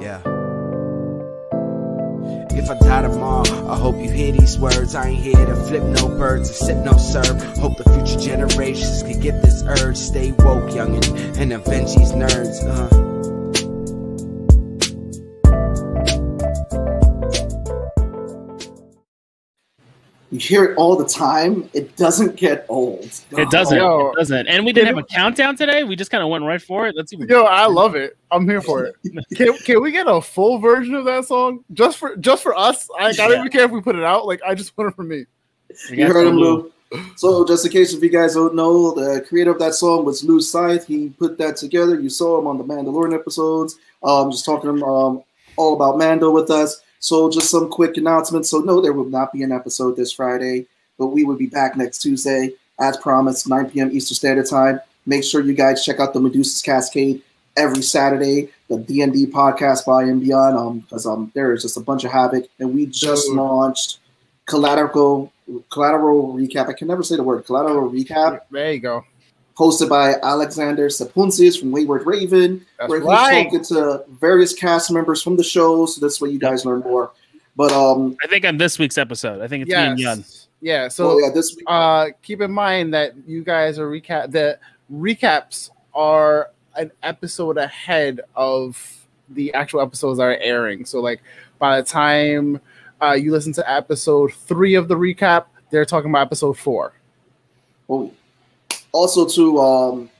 Yeah. If I die tomorrow, I hope you hear these words. I ain't here to flip no birds or sip no serve. Hope the future generations can get this urge. Stay woke, youngin', and avenge these nerds. Uh. You hear it all the time. It doesn't get old. It doesn't. Yo. It doesn't. And we didn't have a countdown today. We just kind of went right for it. Let's see. Yo, I love it. I'm here for it. Can, can we get a full version of that song just for just for us? I, I don't even care if we put it out. Like I just want it for me. You heard him, Lou. So, just in case if you guys don't know, the creator of that song was Lou Scythe. He put that together. You saw him on the Mandalorian episodes. Um, just talking um, all about Mando with us. So, just some quick announcements. So, no, there will not be an episode this Friday, but we will be back next Tuesday, as promised, 9 p.m. Eastern Standard Time. Make sure you guys check out the Medusa's Cascade every Saturday, the D&D podcast by and beyond, um, because um, there is just a bunch of havoc, and we just launched collateral collateral recap. I can never say the word collateral recap, There you go. Hosted by Alexander Sapunsis from Wayward Raven, That's where he's right. talking to various cast members from the show. So this way you guys learn more. But um, I think on this week's episode, I think it's me and Yun. Yeah. so So yeah, this week uh, keep in mind that you guys are recap. The recaps are an episode ahead of the actual episodes that are airing. So like by the time uh, you listen to episode three of the recap, they're talking about episode four. Oh, also to um,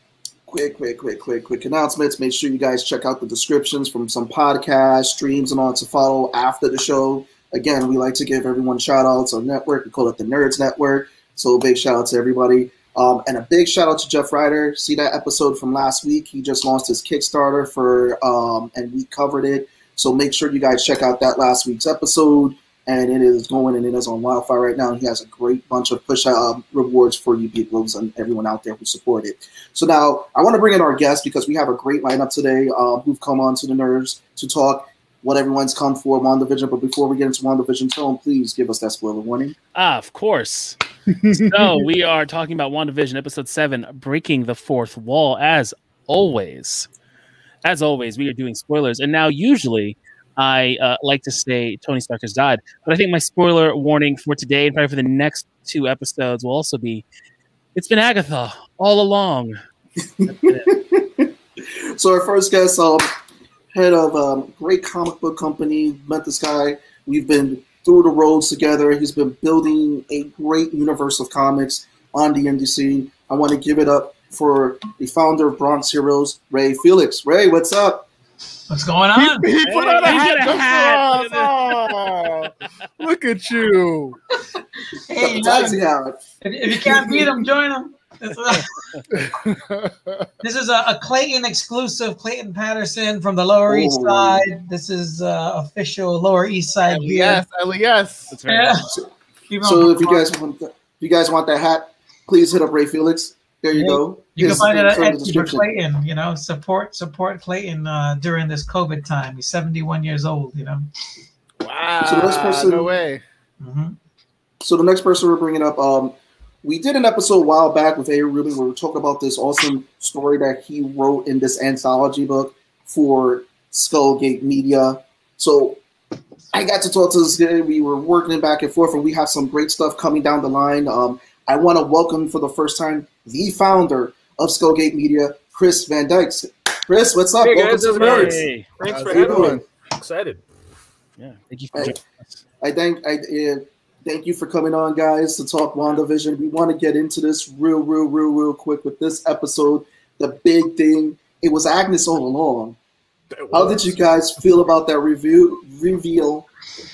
quick, quick, quick, quick, quick announcements. Make sure you guys check out the descriptions from some podcast streams and all to follow after the show. Again, we like to give everyone shout outs on network. We call it the Nerds Network. So big shout out to everybody. Um, and a big shout out to Jeff Ryder. See that episode from last week? He just launched his Kickstarter for, um, and we covered it. So make sure you guys check out that last week's episode. And it is going and it is on Wildfire right now. He has a great bunch of push um, rewards for you people and everyone out there who support it. So now I want to bring in our guests because we have a great lineup today um, who've come on to the nerves to talk what everyone's come for WandaVision. But before we get into WandaVision, Tone, please give us that spoiler warning. Ah, of course. so we are talking about WandaVision, episode seven, breaking the fourth wall. As always, as always, we are doing spoilers, and now usually I uh, like to say Tony Stark has died, but I think my spoiler warning for today and probably for the next two episodes will also be it's been Agatha all along. So our first guest, um, head of um, great comic book company, met this guy. We've been through the roads together. He's been building a great universe of comics on the indie scene. I want to give it up for the founder of Bronx Heroes, Ray Felix. Ray, what's up? What's going on? He put on a hat a hat. Oh, look at you. Hey, you know, Taxi if, if you can't beat them, join them. this is a, a Clayton exclusive. Clayton Patterson from the Lower East Oh. Side. This is uh, official Lower East Side beer. yes, yes. That's Yeah. nice. So if you guys want, that, if you guys want that hat, please hit up Ray Felix. There you Yeah. go. You can find it link at from the Etsy for description. Clayton. You know, support support Clayton uh, during this COVID time. He's 71 years old. You know. Wow. So the next person- no way. hmm So the next person we're bringing up, um, we did an episode a while back with A. Rubin where we talked about this awesome story that he wrote in this anthology book for Skullgate Media. So I got to talk to this guy. We were working back and forth, and we have some great stuff coming down the line. Um, I want to welcome for the first time the founder of Skullgate Media, Chris Van Dyke. Chris, what's up? Hey, welcome guys, to how's the it? Nerds. Hey, Thanks How's for it having going? me. Excited. yeah, thank you for Hey. joining us. I thank I uh, thank you for coming on, guys, to talk WandaVision. We want to get into this real, real, real, real quick with this episode. The big thing. It was Agnes all along. How did you guys feel about that review reveal?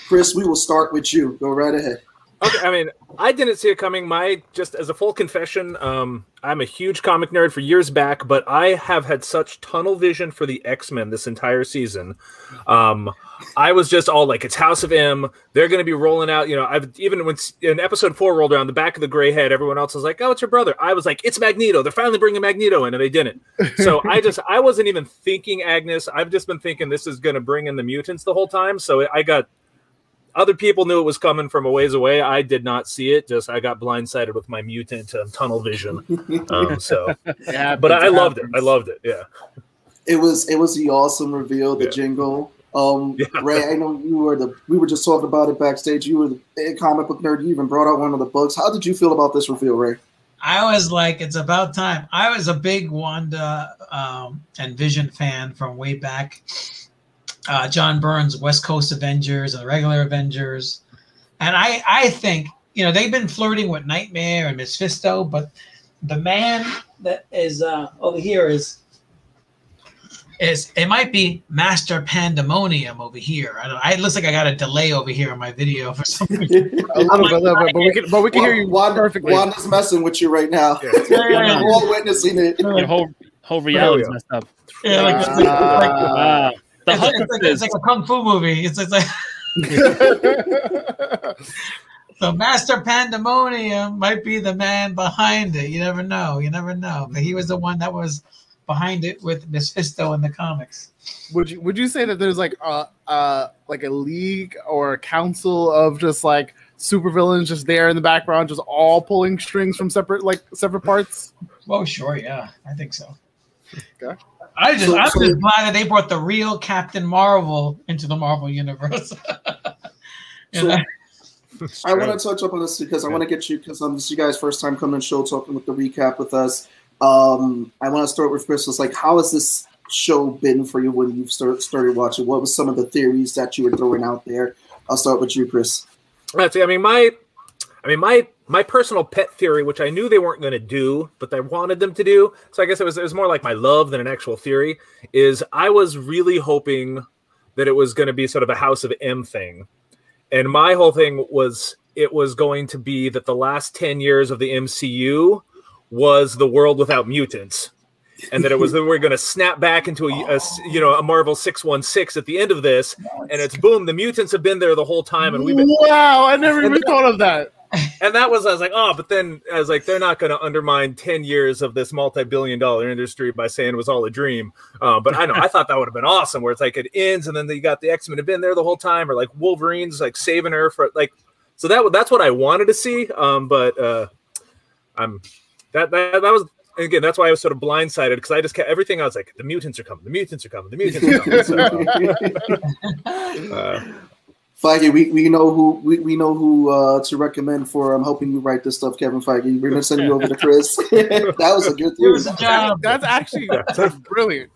Chris, we will start with you. Go right ahead. Okay, I mean, I didn't see it coming. My just as a full confession, um, I'm a huge comic nerd for years back, but I have had such tunnel vision for the X Men this entire season. Um, I was just all like, "It's House of M. They're going to be rolling out." You know, I've even when in episode four rolled around, the back of the gray head, everyone else was like, "Oh, it's your brother." I was like, "It's Magneto. They're finally bringing Magneto in," and they didn't. So I just, I wasn't even thinking Agnes. I've just been thinking this is going to bring in the mutants the whole time. So I got other people knew it was coming from a ways away. I did not see it. Just I got blindsided with my mutant um, tunnel vision. Um, so, Yeah, but I, I loved it. I loved it. Yeah. it was it was the awesome reveal, the Yeah. jingle. Um, Yeah. Ray, I know you were the. We were just talking about it backstage. You were the big comic book nerd. You even brought out one of the books. How did you feel about this reveal, Ray? I was like, it's about time. I was a big Wanda um, and Vision fan from way back. Uh, John Byrne's, West Coast Avengers, and the regular Avengers, and I, I think you know they've been flirting with Nightmare and Mephisto, but the man that is uh, over here is is it might be Master Pandemonium over here. I don't. I, it looks like I got a delay over here on my video for some reason. A little bit, little bit, but we can, but we can hear you Wanda, perfectly. Wanda's messing with you right now. Yeah. Yeah. We're all witnessing it. Your whole whole reality's go. messed up. Yeah, like, it's like, it's like- Wow. The it's, like, it's, like, it's like a kung fu movie. It's, it's like so Master Pandemonium might be the man behind it. You never know. You never know. But he was the one that was behind it with Mephisto in the comics. would you would you say that there's like a uh like a league or a council of just like supervillains just there in the background, just all pulling strings from separate like separate parts? Oh, sure, yeah, I think so. Okay. I just, So- I'm so- just glad that they brought the real Captain Marvel into the Marvel universe. So- know? I want to touch up on this because I want to get you because um, this is you guys' first time coming on the show talking with the recap with us. Um, I want to start with Chris. It's like, how has this show been for you when you've start, started watching? What was some of the theories that you were throwing out there? I'll start with you, Chris. That's. I mean, my, I mean, my my personal pet theory, which I knew they weren't going to do, but I wanted them to do. So I guess it was it was more like my love than an actual theory. Is I was really hoping that it was going to be sort of a House of M thing, and my whole thing was it was going to be that the last ten years of the MCU was the world without mutants. And that it was that we're going to snap back into a you know a Marvel six one six at the end of this, and it's boom the mutants have been there the whole time, and we've been Wow, I never even thought of that. And that was I was like, oh, but then I was like, they're not going to undermine ten years of this multi-billion-dollar industry by saying it was all a dream. Uh, but I know I thought that would have been awesome, where it's like it ends, and then you got the X Men have been there the whole time, or like Wolverine's like saving her for like. So that that's what I wanted to see. Um, but uh, I'm that that that was. Again, that's why I was sort of blindsided because I just kept everything. I was like, "The mutants are coming! The mutants are coming! The mutants are coming!" So, uh, Feige, we, we know who we, we know who uh, to recommend for um, helping you write this stuff, Kevin Feige. We're gonna send you over to Chris. that was a good It was theory. a job. That's actually that's brilliant.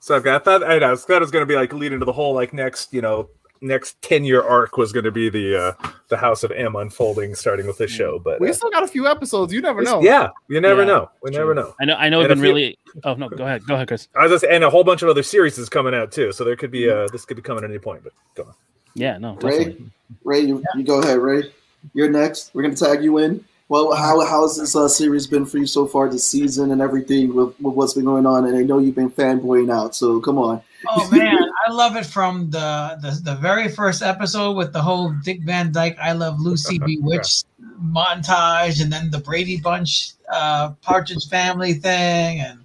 So I thought I, know, I thought it was going to be like leading to the whole like next you know next ten year arc was going to be the uh, the House of M unfolding starting with this show. But We uh, still got a few episodes. You never know. yeah, you never Yeah, know. We true. never know. I know. I know. I've been if really. Oh no, go ahead. Go ahead, Chris. I was just and a whole bunch of other series is coming out too. So there could be uh this could be coming at any point. But go on. Yeah, no, definitely. Ray, Ray, you, you go ahead, Ray. You're next. We're gonna tag you in. Well, how how's this uh, series been for you so far this season and everything with, with what's been going on? And I know you've been fanboying out, so come on. Oh man, I love it from the, the the very first episode with the whole Dick Van Dyke "I Love Lucy" Bewitched montage, and then the Brady Bunch, uh, Partridge Family thing, and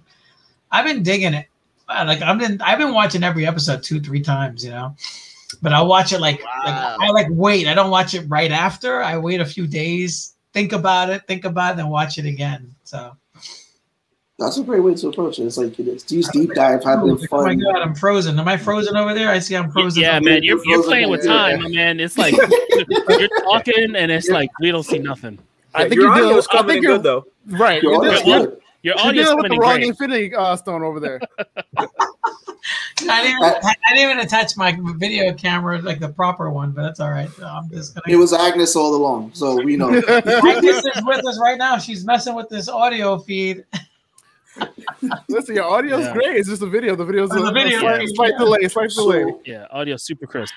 I've been digging it. Uh, Like I've been I've been watching every episode two three times, you know. But I'll watch it like, like I like wait. I don't watch it right after. I wait a few days, think about it, think about it, then watch it again. So That's a great way to approach it. It's like it is. These deep dive have been oh my fun. god, I'm frozen. Am I frozen over there? I see I'm frozen. Yeah, over man, you're, you're Frozen playing with time, my man. It's like you're talking, and it's like we don't see nothing. I think your you're audio dealing- is I coming think you're- good though. Right. Your You're, audio's dealing- good. Your you're audio's dealing with the wrong great. Infinity uh, Stone over there. I didn't, even, I didn't even attach my video camera like the proper one, but that's all right. I'm just It gonna. was Agnes all along, so we know. Agnes is with us right now. She's messing with this audio feed. Listen, your audio's Yeah. great. It's just the video. The video's Oh, the video, a slight, yeah. slight delay. Slight delay. Yeah, audio super crisp.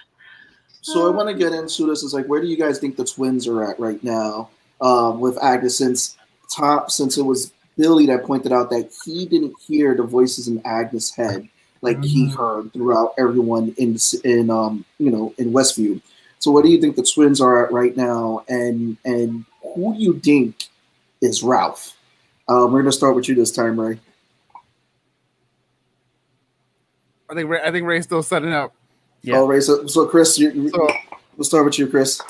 so I want to get into this. Is like, where do you guys think the twins are at right now um, with Agnes? Since top, since it was Billy that pointed out that he didn't hear the voices in Agnes' head like he Mhm. heard throughout everyone in in um you know in Westview. So what do you think the twins are at right now, and and who do you think is Ralph? Um, we're gonna start with you this time, Ray. I think Ray, I think Ray's still setting up. Yeah. Oh, Ray. So, so Chris, you, you- So we'll start with you, Chris.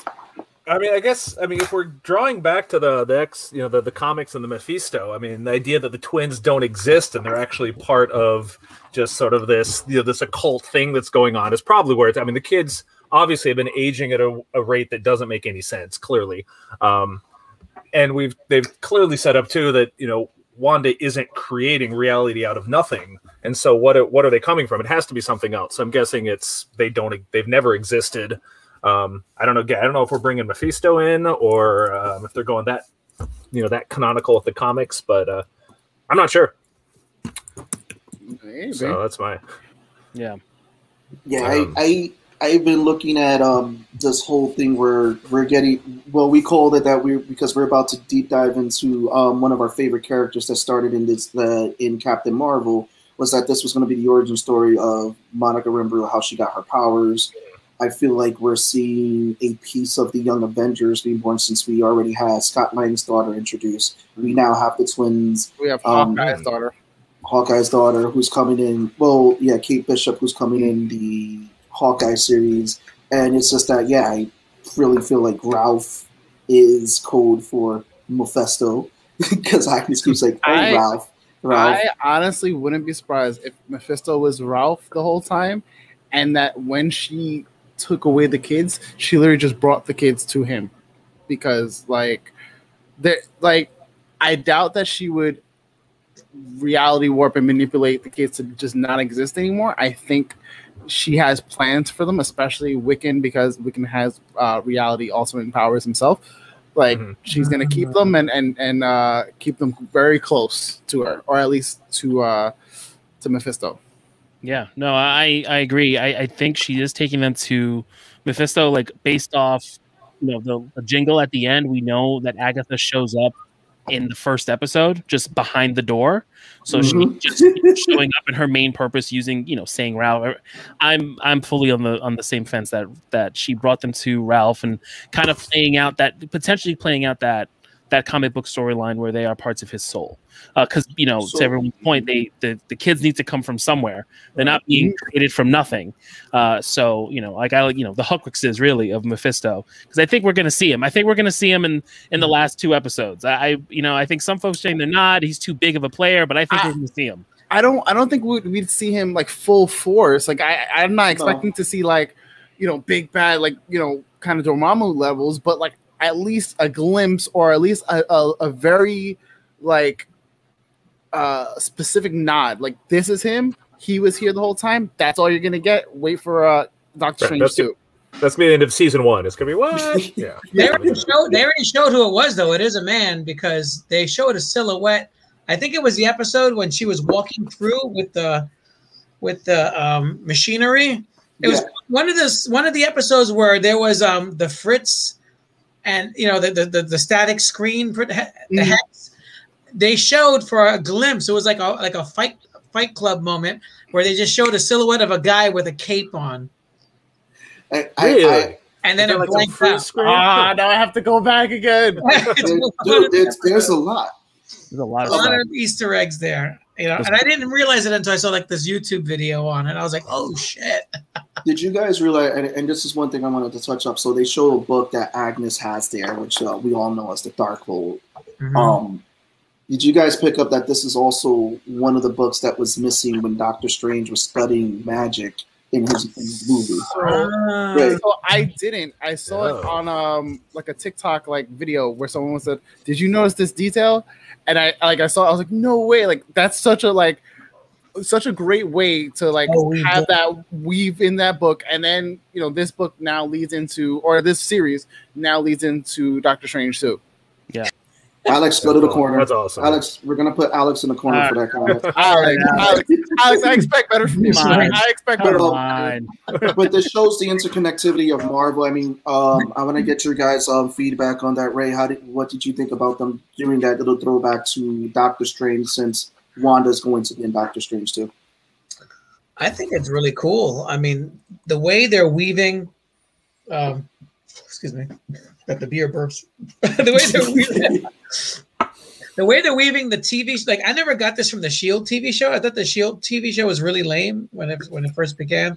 I mean, I guess I mean if we're drawing back to the the X, you know, the, the comics and the Mephisto, I mean, the idea that the twins don't exist and they're actually part of just sort of this you know this occult thing that's going on is probably where it's. I mean, the kids obviously have been aging at a, a rate that doesn't make any sense, clearly, um, and we've they've clearly set up too that you know Wanda isn't creating reality out of nothing, and so what are, what are they coming from? It has to be something else. So I'm guessing it's they don't they've never existed um, I don't know. I don't know if we're bringing Mephisto in or um, if they're going that, you know, that canonical with the comics, but uh, I'm not sure. Maybe. So that's my. Yeah. Yeah, um, I, I I've been looking at um this whole thing where we're getting well, we called it that we because we're about to deep dive into um one of our favorite characters that started in this the in Captain Marvel was that this was going to be the origin story of Monica Rambeau, how she got her powers, I feel like we're seeing a piece of the Young Avengers being born since we already had Scott Lang's daughter introduced. We now have the twins. We have um, Hawkeye's daughter. Hawkeye's daughter, who's coming in. Well, yeah, Kate Bishop, who's coming in the Hawkeye series. And it's just that, yeah, I really feel like Ralph is code for Mephisto because I can keep saying, hey, I, Ralph. Ralph. I honestly wouldn't be surprised if Mephisto was Ralph the whole time and that when she took away the kids, she literally just brought the kids to him because like that like I doubt that she would reality warp and manipulate the kids to just not exist anymore. I think she has plans for them, especially Wiccan because Wiccan has uh, reality altering powers himself. Like mm-hmm. she's gonna keep them and and and uh, keep them very close to her, or at least to uh, to Mephisto. Yeah, no, I I agree. I, I think she is taking them to Mephisto, like based off you know the, the jingle at the end. We know that Agatha shows up in the first episode, just behind the door. So mm-hmm. she just you know, showing up in her main purpose, using you know saying Ralph. I'm I'm fully on the on the same fence that that she brought them to Ralph and kind of playing out that potentially playing out that that comic book storyline where they are parts of his soul. Because uh, you know, so, to everyone's point, they the, the kids need to come from somewhere. They're not being created from nothing. Uh, so you know, like I you know the Horcruxes really of Mephisto because I think we're going to see him. I think we're going to see him in in the last two episodes. I you know I think some folks saying they're not. He's too big of a player, but I think I, we're going to see him. I don't I don't think we'd, we'd see him like full force. Like I I'm not expecting no. to see like you know big bad like you know kind of Dormammu levels, but like at least a glimpse or at least a, a, a very like uh specific nod. Like this is him. He was here the whole time. That's all you're gonna get. Wait for uh doctor strange that's 2 that's be the end of season one. It's gonna be what? Yeah. They already showed they already showed who it was though. It is a man because they showed a silhouette. I think it was the episode when she was walking through with the with the um machinery. It yeah. was one of the one of the episodes where there was um the fritz and you know the the, the, the static screen the mm-hmm. hex they showed for a glimpse it was like a like a fight fight club moment where they just showed a silhouette of a guy with a cape on I, really? I, and then it like blanked out. Ah, now I have to go back again. Dude, there's a lot. There's a lot, a lot of Easter eggs there. You know, and I didn't realize it until I saw like this YouTube video on it. I was like, "Oh shit!" Did you guys realize? And, and, this is one thing I wanted to touch up. So they show a book that Agnes has there, which uh, we all know as the Darkhold. Mm-hmm. Um, did you guys pick up that this is also one of the books that was missing when Doctor Strange was studying magic in his, in his movie? Uh, so I didn't. I saw yeah. it on um like a TikTok like video where someone said, "Did you notice this detail?" And I like I saw I was like, no way, like that's such a like such a great way to like oh, have that weave in that book and then you know this book now leads into or this series now leads into Doctor Strange too. Yeah. Alex, go to the corner. That's awesome. Alex, we're gonna put Alex in the corner uh, for that comment. All right, Alex, Alex, I expect better from you. I expect better. From but this shows the interconnectivity of Marvel. I mean, um, I want to get your guys' um, feedback on that. Ray, how did what did you think about them doing that little throwback to Doctor Strange since Wanda's going to be in Doctor Strange too? I think it's really cool. I mean, the way they're weaving. Um, excuse me got the beer burps. the way they're weaving, the way they're weaving the TV, like I never got this from the Shield TV show. I thought the Shield TV show was really lame when it when it first began,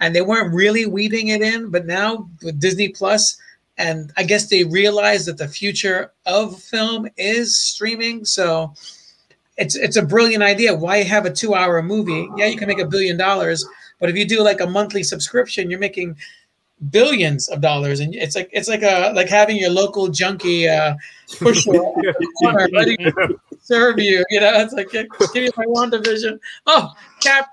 and they weren't really weaving it in. But now with Disney Plus, and I guess they realize that the future of film is streaming. So it's it's a brilliant idea. Why have a two hour movie? Yeah, you can make a billion dollars, but if you do like a monthly subscription, you're making billions of dollars, and it's like it's like a like having your local junkie uh, push you in the corner serve you. You know, it's like give me my WandaVision. Oh, Cap,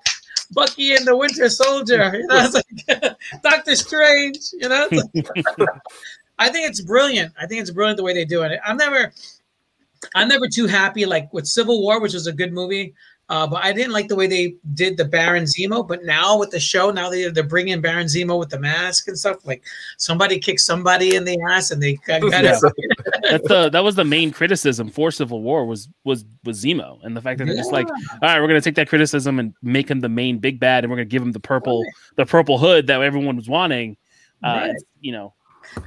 Bucky, and the Winter Soldier. You know, it's like Doctor Strange. You know, like- I think it's brilliant. I think it's brilliant the way they do it. I'm never, I'm never too happy like with Civil War, which was a good movie. Uh, but I didn't like the way they did the Baron Zemo. But now with the show, now they, they're bringing Baron Zemo with the mask and stuff. Like somebody kicked somebody in the ass and they got, got Yeah. it. That's the that was the main criticism for Civil War was was was Zemo and the fact that they're just like, all right, we're gonna take that criticism and make him the main big bad, and we're gonna give him the purple the purple hood that everyone was wanting. Uh, Right. and, you know,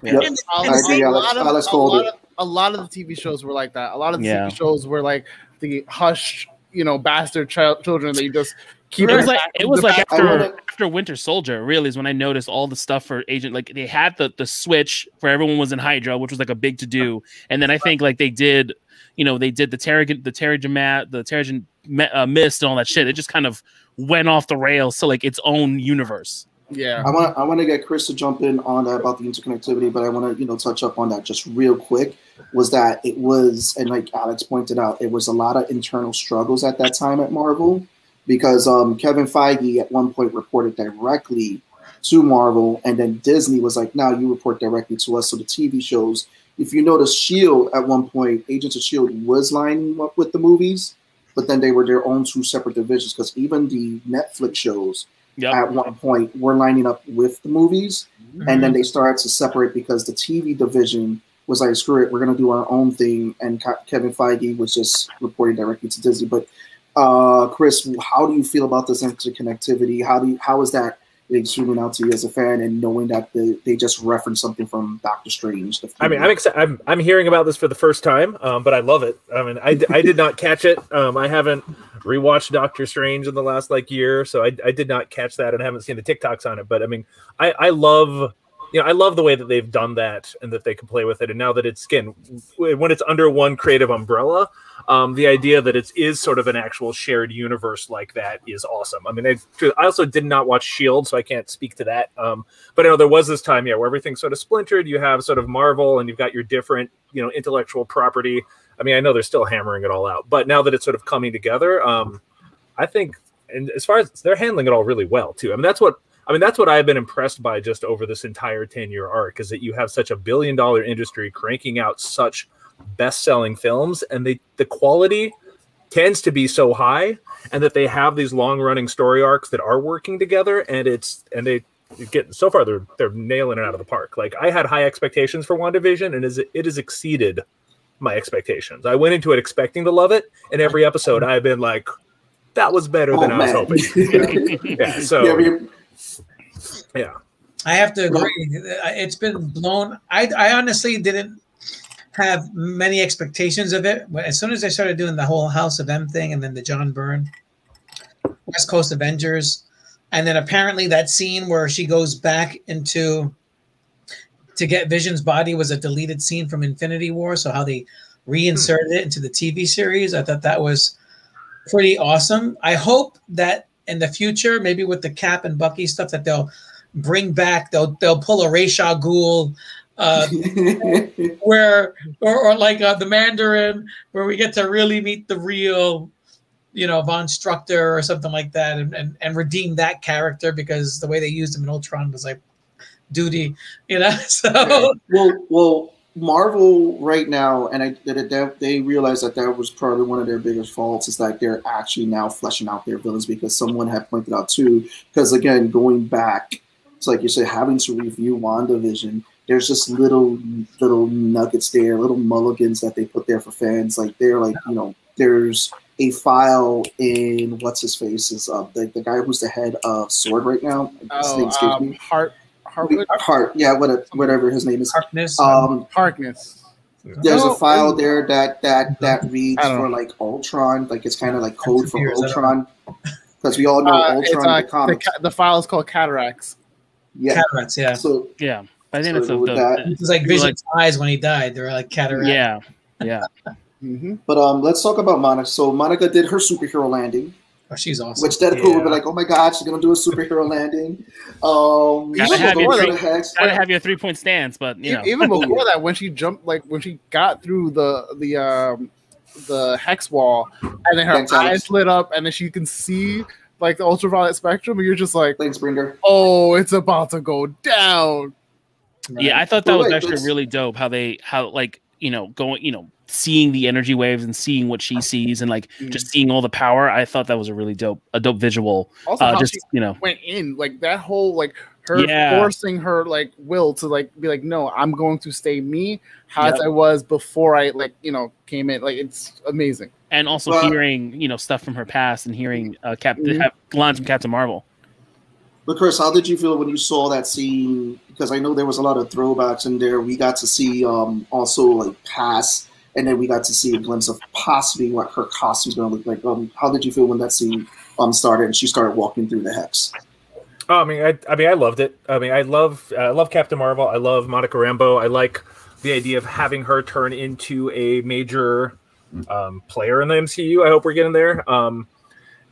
Yep. And- A, and agree, a lot of, a, lot of, a lot of the TV shows were like that. A lot of the Yeah. TV shows were like the hushed, you know, bastard child, children that you just keep. it was like it was like back- I after wanna- after Winter Soldier really is when I noticed all the stuff for Agent like they had the the switch for everyone was in Hydra, which was like a big to do, and then I think like they did, you know, they did the Terrigen the Terrigen Mat the Terrigen uh, Mist and all that shit. It just kind of went off the rails to like its own universe. yeah. I want I want to get Chris to jump in on that about the interconnectivity, but I want to you know touch up on that just real quick. Was that it was and like Alex pointed out, it was a lot of internal struggles at that time at Marvel because um, Kevin Feige at one point reported directly to Marvel, and then Disney was like, "Now you report directly to us." So the TV shows, if you notice, Shield at one point, Agents of Shield was lining up with the movies, but then they were their own two separate divisions because even the Netflix shows Yep. at one point were lining up with the movies, and then they started to separate because the TV division was like, "Screw it, we're gonna do our own thing," and Kevin Feige was just reporting directly to Disney. But uh, Chris, how do you feel about this interconnectivity? How do you, how is that zooming out to you as a fan and knowing that the, they just referenced something from Doctor Strange? the I mean. I'm excited. I'm I'm hearing about this for the first time, um, but I love it. I mean, I, I did not catch it. Um, I haven't rewatched Doctor Strange in the last like year, so I, I did not catch that and I haven't seen the TikToks on it. But I mean, I I love you know I love the way that they've done that and that they can play with it. And now that it's skin when it's under one creative umbrella, um, the idea that it is sort of an actual shared universe like that is awesome. I mean, I I also did not watch Shield, so I can't speak to that. Um, but I know there was this time, yeah, where everything's sort of splintered. You have sort of Marvel, and you've got your different, you know, intellectual property. I mean, I know they're still hammering it all out, but now that it's sort of coming together, um, I think, and as far as they're handling it all really well too. I mean, that's what I mean. That's what I've been impressed by just over this entire ten year arc is that you have such a billion dollar industry cranking out such best selling films, and they the quality tends to be so high, and that they have these long running story arcs that are working together, and it's and they get so far they're they're nailing it out of the park. Like I had high expectations for WandaVision, and is it has exceeded my expectations. I went into it expecting to love it, and every episode I've been like, that was better Oh, than I was hoping. Yeah, yeah so Yeah, we- yeah. I have to agree. It's been blown. I, I honestly didn't have many expectations of it. But as soon as I started doing the whole House of M thing and then the John Byrne West Coast Avengers, and then apparently that scene where she goes back into to get Vision's body was a deleted scene from Infinity War. So how they reinserted it into the TV series, I thought that was pretty awesome. I hope that in the future, maybe with the Cap and Bucky stuff, that they'll bring back they'll they'll pull a Ra's al Ghul, uh, where or, or like uh, the Mandarin, where we get to really meet the real, you know, Von Strucker or something like that, and, and and redeem that character because the way they used him in Ultron was like duty, you know. So well, well, Marvel right now, and I that they, they realized that that was probably one of their biggest faults is that they're actually now fleshing out their villains because someone had pointed out too. Because again, going back, it's like you said, having to review WandaVision, there's just little little nuggets there, little mulligans that they put there for fans. Like they're like you know, there's a file in what's his face is uh, the, the guy who's the head of Sword right now. His Oh, um. Hart, Hartwood, Hart, yeah, whatever, whatever his name is. Harkness, Um, Harkness. there's Oh, a file oh. there that that that reads for know. like Ultron, like it's kind of like code for Years, I don't Ultron, because we all know Uh, it's, Ultron uh, in the the, comics. ca- the file is called Cataracts. yeah. Cataracts, yeah. So Yeah. I think So that's a, with the, It's like People Vision's eyes when he died. They were like cataracts. yeah, yeah. hmm But um, let's talk about Monica. So Monica did her superhero landing, Oh, she's awesome. which Deadpool would be like, "Oh my God, she's gonna do a superhero landing." Um, Gotta she'll have go your to three- the hex. Gotta have your three point stance, but you know, Even before that, when she jumped, like when she got through the the um the hex wall, and then her Thanks, Alex. eyes lit up, and then she can see like the ultraviolet spectrum, and you're just like, Thanks, oh, it's about to go down. yeah, I thought that But was wait, actually really dope. How they how like you know going you know seeing the energy waves and seeing what she sees and like Mm. just seeing all the power. I thought that was a really dope a dope visual. Also, Uh, just you know, went in, like that whole like her Yeah. forcing her like will to like be like, no, I'm going to stay me as Yep. I was before I like you know came in. Like it's amazing. and also Well- hearing you know stuff from her past and hearing uh, Cap Mhm. have lines from Captain Marvel. But Chris, how did you feel when you saw that scene? Because I know there was a lot of throwbacks in there. We got to see um, also like past, and then we got to see a glimpse of possibly what her costume's going to look like. Um, how did you feel when that scene um started and she started walking through the hex? Oh, I mean, I, I mean, I loved it. I mean, I love, I love Captain Marvel. I love Monica Rambeau. I like the idea of having her turn into a major um, player in the MCU. I hope we're getting there. Um,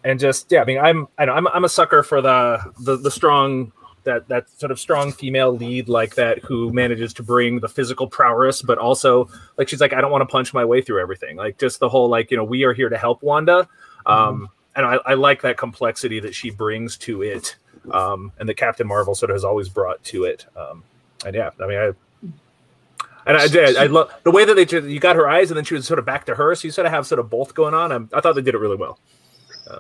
and just yeah, I mean, I'm, I know, I'm, I'm a sucker for the, the, the strong, that, that sort of strong female lead like that who manages to bring the physical prowess, but also like she's like, I don't want to punch my way through everything. Like just the whole like, you know, we are here to help Wanda. Um, and I, I like that complexity that she brings to it um, and that Captain Marvel sort of has always brought to it. Um, and yeah, I mean, I and I did. I love the way that they you got her eyes, and then she was sort of back to her, so you sort of have sort of both going on. i I thought they did it really well.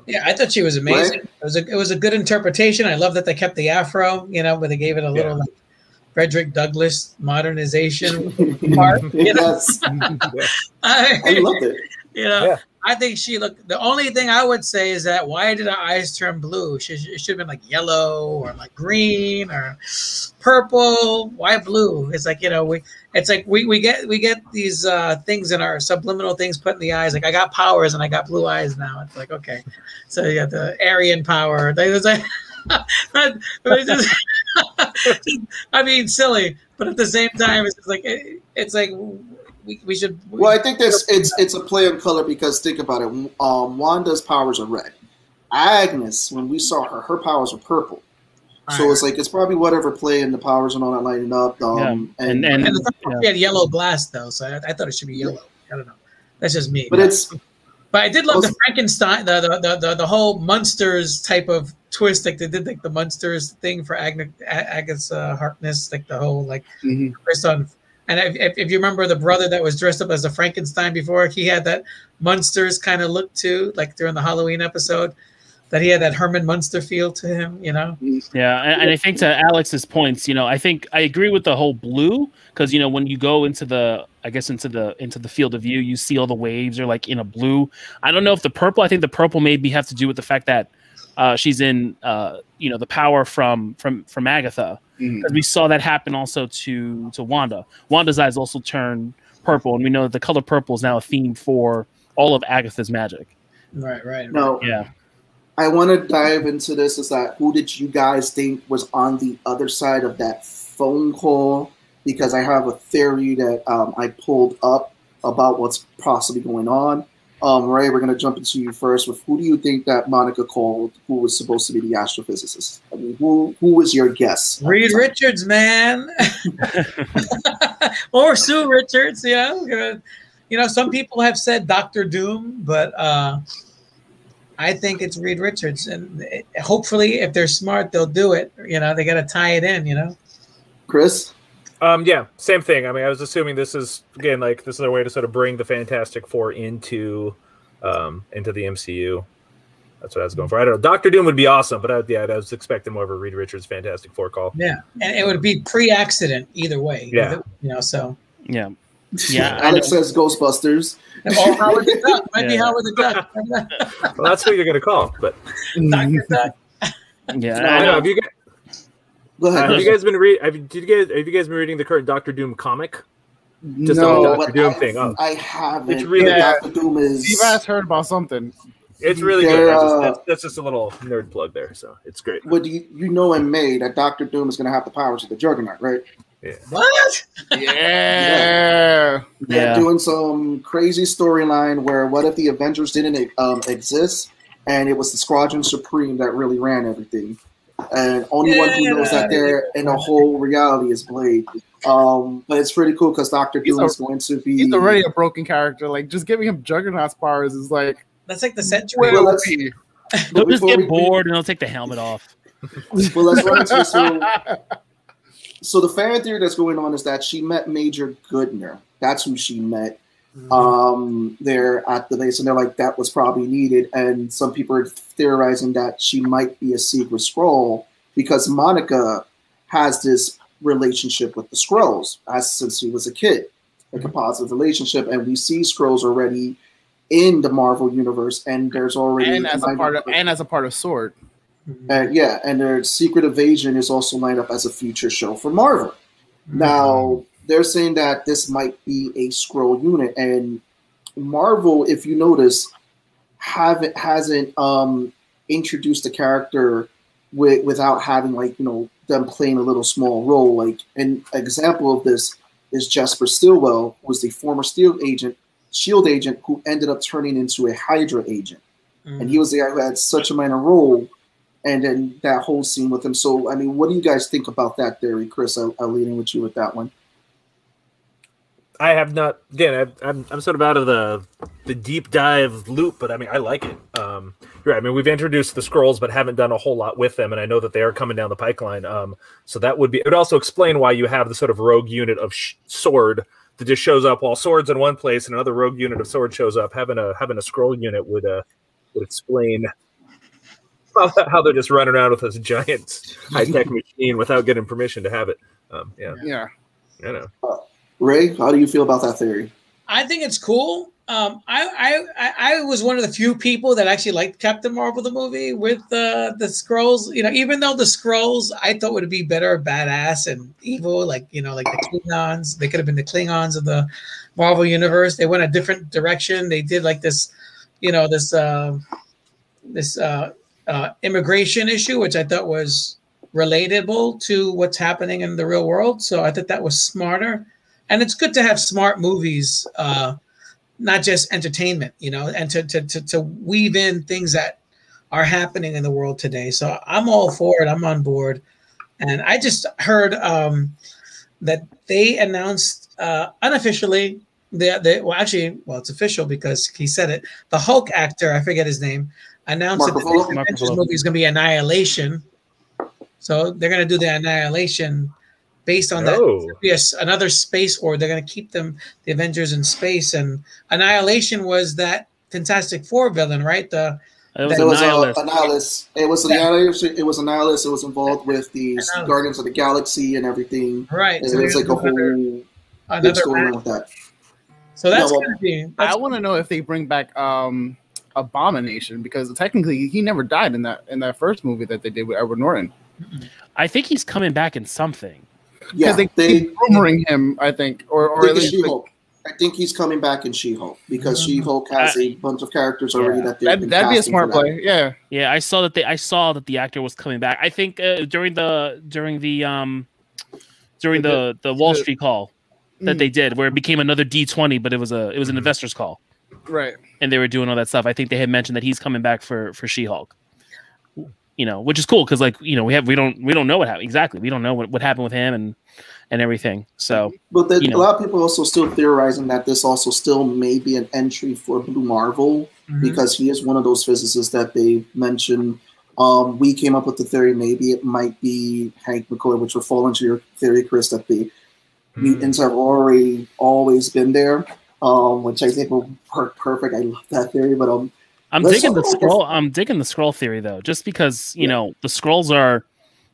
Yeah, I thought she was amazing. It was a it was a good interpretation. I love that they kept the afro, you know, but they gave it a little Yeah. like Frederick Douglass modernization part. Yes, I, I loved it. you know, Yeah. I think she looked. The only thing I would say is that why did her eyes turn blue? She, should have been like yellow or like green or purple. Why blue? It's like you know we. It's like we, we get we get these uh, things in our subliminal things put in the eyes. Like I got powers and I got blue eyes now. It's like okay, so you got the Aryan power. Like. it's just- I mean, silly, but at the same time, it's like it, it's like we, we should. Well, I think that's it's it's a play on color because think about it. Um, Wanda's powers are red. Agnes, when we saw her, her powers are purple. So it's like it's probably whatever play and the powers and all that lining up. Um, Yeah, and- and- And the fact that Yeah. she had yellow glass though, so I, I thought it should be yellow. I don't know. That's just me. but it's but I did love the Frankenstein, the the, the the the whole monsters type of twist. Like they did like the monsters thing for Agnes Agnes uh, Harkness, like the whole like Mhm. twist on. And if, if, you remember the brother that was dressed up as a Frankenstein before, he had that Munsters kind of look too, like during the Halloween episode. That he had that Herman Munster feel to him, you know. Yeah, and, and I think to Alex's points, you know, I think I agree with the whole blue because you know when you go into the, I guess into the into the field of view, you see all the waves are like in a blue. I don't know if the purple. I think the purple maybe have to do with the fact that uh, she's in, uh, you know, the power from from from Agatha because we saw that happen also to to Wanda. Wanda's eyes also turn purple, and we know that the color purple is now a theme for all of Agatha's magic. Right, right. no. Yeah. I want to dive into this. Is that who did you guys think was on the other side of that phone call? Because I have a theory that um, I pulled up about what's possibly going on. Um, Ray, we're going to jump into you first. With who do you think that Monica called? Who was supposed to be the astrophysicist? I mean, who who was your guess? Reed Richards, man, or Sue Richards. You know, you know, some people have said Doctor Doom, but uh, I think it's Reed Richards, and it- hopefully, if they're smart, they'll do it. You know, they got to tie it in. You know, Chris? Um, yeah, same thing. I mean, I was assuming this is again like this is a way to sort of bring the Fantastic Four into um, into the MCU. That's what I was going for. I don't know. Doctor Doom would be awesome, but I, yeah, I was expecting more of a Reed Richards Fantastic Four call. yeah, and it would be pre-accident either way. Yeah. you know, so Yeah. Yeah. Alex says Ghostbusters. or Howard the Duck might be Howard the Duck. Well, that's what you're going to call. But Dr. Duck. Yeah. No, I I know. know. Have you, guys, Go ahead. have you guys been read? Have, you- did you guys have you guys been reading the current Doctor Doom comic? Just no, on the but Doctor Doom I, thing. Oh, I haven't. It's really- But Doctor Doom is. Steve has heard about something. it's really They're, good. That's just, uh, that's, that's just a little nerd plug there. So it's great. What do you, you know in May that Doctor Doom is going to have the powers of the Juggernaut, right? Yeah. What? Yeah. They're Yeah. doing some crazy storyline where what if the Avengers didn't um, exist and it was the Squadron Supreme that really ran everything, and only one who knows that they're in a whole reality is Blade. Um, but it's pretty cool because Doctor Doom a- is going to be. He's already a broken character. Like just giving him Juggernaut's powers is like That's like the century. Well, let's- They'll just get we- bored and they'll take the helmet off. Well, let's run into so. So the fan theory that's going on is that she met Major Goodner. That's who she met. Mm-hmm. um, there at the base, and they're like that was probably needed. And some people are theorizing that she might be a secret Skrull because Monica has this relationship with the Skrulls as since she was a kid, like a mm-hmm. positive relationship. And we see Skrulls already in the Marvel universe, and there's already and as a part up- of and as a part of Sword. Mm-hmm. and yeah, and their Secret Invasion is also lined up as a future show for Marvel. Now they're saying that this might be a Skrull unit, and Marvel, if you notice, haven't hasn't um introduced the character with, without having like you know them playing a little small role. Like an example of this is Jasper Sitwell, who was the former Steel agent, Shield agent, who ended up turning into a Hydra agent and he was the guy who had such a minor role, and then that whole scene with him. So, I mean, what do you guys think about that theory, Chris? I'll lean in with you with that one. I have not. Again, I, I'm I'm sort of out of the the deep dive loop, but I mean, I like it. Um, you're right. I mean, we've introduced the Skrulls, but haven't done a whole lot with them, and I know that they are coming down the pipeline. Um, so that would be. It would also explain why you have the sort of rogue unit of sh- sword that just shows up while swords in one place, and another rogue unit of sword shows up. Having a having a Skrull unit would uh would explain how, how they're just running around with this giant high tech machine without getting permission to have it. Um, yeah, Yeah. I know. Ray, how do you feel about that theory? I think it's cool. Um, I, I I was one of the few people that actually liked Captain Marvel the movie with uh, the Skrulls. You know, even though the Skrulls I thought would be better, badass and evil, like you know, like the Klingons. They could have been the Klingons of the Marvel universe. They went a different direction. They did like this, you know, this uh, this uh, uh, immigration issue, which I thought was relatable to what's happening in the real world. So I thought that was smarter and it's good to have smart movies uh not just entertainment you know and to, to to to weave in things that are happening in the world today. So i'm all for it. I'm on board. And i just heard um that they announced uh unofficially the, the well actually well it's official because he said it. The hulk actor i forget his name announced Mark that the next Avengers movie is going to be annihilation. So they're going to do the annihilation based on that Oh. yes another space war they're going to keep them the avengers in space and annihilation was that fantastic four villain right the It was It a was nihilist. a, a nihilist. It was a Yeah. nihilist. It was Annihilus. It was involved with the Guardians of the Galaxy and everything. right It so was like a whole another, big another story with that. so that's Yeah, well, going to be I want to know if they bring back um Abomination because technically he never died in that in that first movie that they did with Edward Norton. I think he's coming back in something. Yeah, Because they, they, keep rumoring him, I think, or or I at think it's least like, She-Hulk. I think he's coming back in She-Hulk because Mhm. She-Hulk has a bunch of characters already Yeah. that they've that, been that'd be a smart play. Yeah, Yeah, I saw that they I saw that the actor was coming back. I think uh, during the during the um during the the Wall Street call that Mm. they did where it became another D20 but it was a it was an investor's call right. and they were doing all that stuff. I think they had mentioned that he's coming back for for She-Hulk. You know, which is cool cuz like, you know, we have we don't we don't know what happened exactly. We don't know what, what happened with him and and everything. So, But then you know. a lot of people also still theorizing that this also still may be an entry for Blue Marvel Mhm. because he is one of those physicists that they mentioned. Um, we came up with the theory maybe it might be Hank McCoy, which would fall into your theory, Chris, that the mutants have already always been there, um, which I think will work perfect. I love that theory, but um, I'm Let's digging the Skrull. I'm digging the Skrull theory though, just because you Yeah. know the Skrulls are,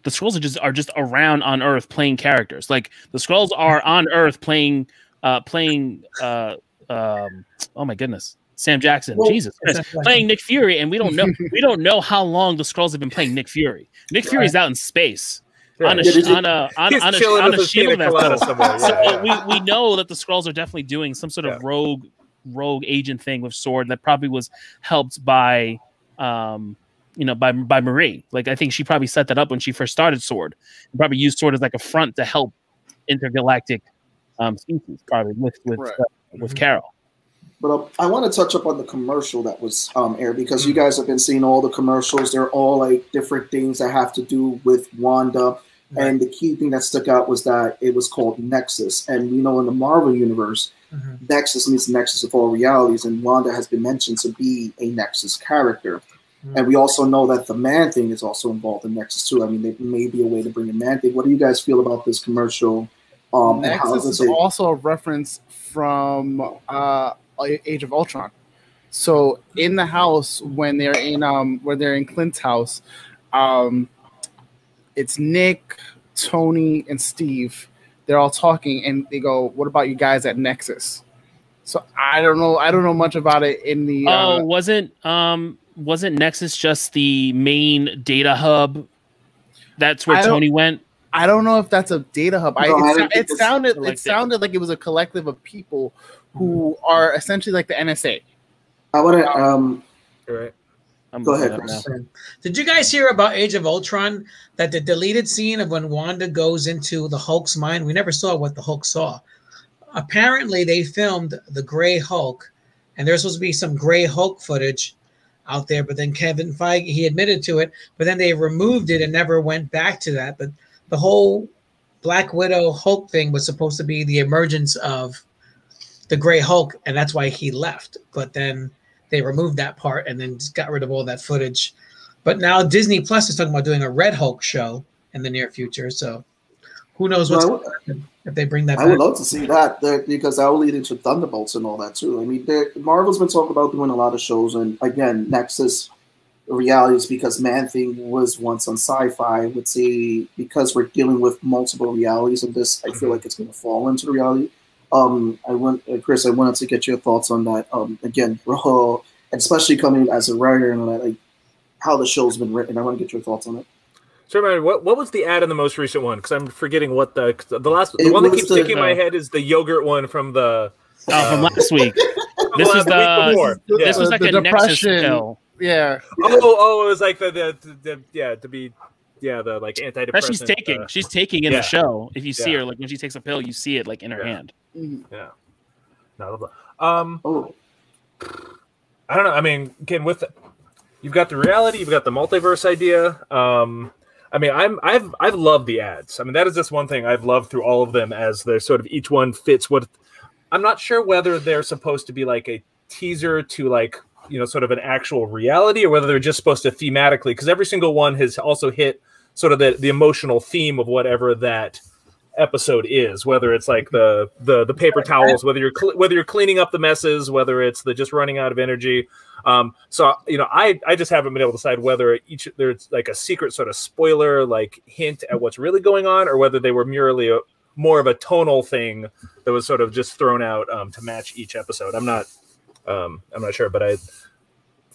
the Skrulls are just are just around on Earth playing characters. Like the Skrulls are on Earth playing, uh, playing. Uh, um, oh my goodness, Sam Jackson, Well, Jesus, Christ, playing Nick Fury, and we don't know we don't know how long the Skrulls have been playing Nick Fury. Nick Fury's out in space on a Yeah, on a on, He's on a, on a shield vessel. somewhere. So Yeah, yeah. we we know that the Skrulls are definitely doing some sort of Yeah. rogue rogue agent thing with sword that probably was helped by um you know by by Marie. Like I think she probably set that up when she first started sword. And probably used sword as like a front to help intergalactic um, species, probably with with Right. uh, with Carol. But uh, I want to touch up on the commercial that was um, aired because you guys have been seeing all the commercials. They're all like different things that have to do with Wanda. And the key thing that stuck out was that it was called Nexus. And you know, in the Marvel universe, Mhm. Nexus means Nexus of all realities, and Wanda has been mentioned to be a Nexus character. Mhm. And we also know that the Man Thing is also involved in Nexus too. I mean, there may be a way to bring a Man Thing. What do you guys feel about this commercial? Um, Nexus is it? also a reference from uh, Age of Ultron. So in the house when they're in um when they're in Clint's house, um, it's Nick, Tony, and Steve. They're all talking, and they go, "What about you guys at Nexus?" So I don't know. I don't know much about it in the. Oh, Uh, wasn't um wasn't Nexus just the main data hub? That's where Tony went. I don't know if that's a data hub. I, No, I it, don't sou- think it sounded like it sounded like it was a collective of people who are essentially like the NSA. I want to. Um, Right. I'm Go ahead, it Chris. Did you guys hear about Age of Ultron? That the deleted scene of when Wanda goes into the Hulk's mind, we never saw what the Hulk saw. Apparently, they filmed the Gray Hulk, and there's supposed to be some Gray Hulk footage out there. But then Kevin Feige he admitted to it, but then they removed it and never went back to that. But the whole Black Widow Hulk thing was supposed to be the emergence of the Gray Hulk, and that's why he left. But then they removed that part and then just got rid of all that footage. But now Disney Plus is talking about doing a Red Hulk show in the near future. So who knows what's Well, if they bring that I back. would love to see that there, because that will lead into Thunderbolts and all that too. I mean, Marvel's been talking about doing a lot of shows, and again, Nexus realities because Man Thing was once on Sci-Fi. Would say because we're dealing with multiple realities in this, I feel mm-hmm. like it's going to fall into the reality. Um, I want uh, Chris. I wanted to get your thoughts on that. Um, again, uh, especially coming as a writer and like how the show's been written. I want to get your thoughts on it. So, remind me, what what was the ad in the most recent one? Because I'm forgetting what the 'cause the last the It one that keeps the- sticking in my uh, head is the yogurt one from the Oh, from uh, last week. This the was week the this Yeah. this was like the a Nexus pill. Yeah, Oh, oh, it was like the the, the, the yeah to be yeah the like antidepressant. That she's taking. uh, she's taking in yeah. the show. If you see Yeah. her, like when she takes a pill, you see it like in her Yeah. hand. Mhm. yeah. No, blah, blah. um, Oh, I don't know. I mean, again, with you've got the reality, you've got the multiverse idea. Um, I mean, I'm I've I've loved the ads. I mean, that is just one thing I've loved through all of them as they're sort of each one fits what. I'm not sure whether they're supposed to be like a teaser to like you know sort of an actual reality or whether they're just supposed to thematically because every single one has also hit sort of the the emotional theme of whatever that episode is whether it's like the the the paper towels whether you're cl- whether you're cleaning up the messes whether it's the just running out of energy. Um so you know i i just haven't been able to decide whether each there's like a secret sort of spoiler like hint at what's really going on or whether they were merely a more of a tonal thing that was sort of just thrown out um to match each episode. I'm not um i'm not sure but i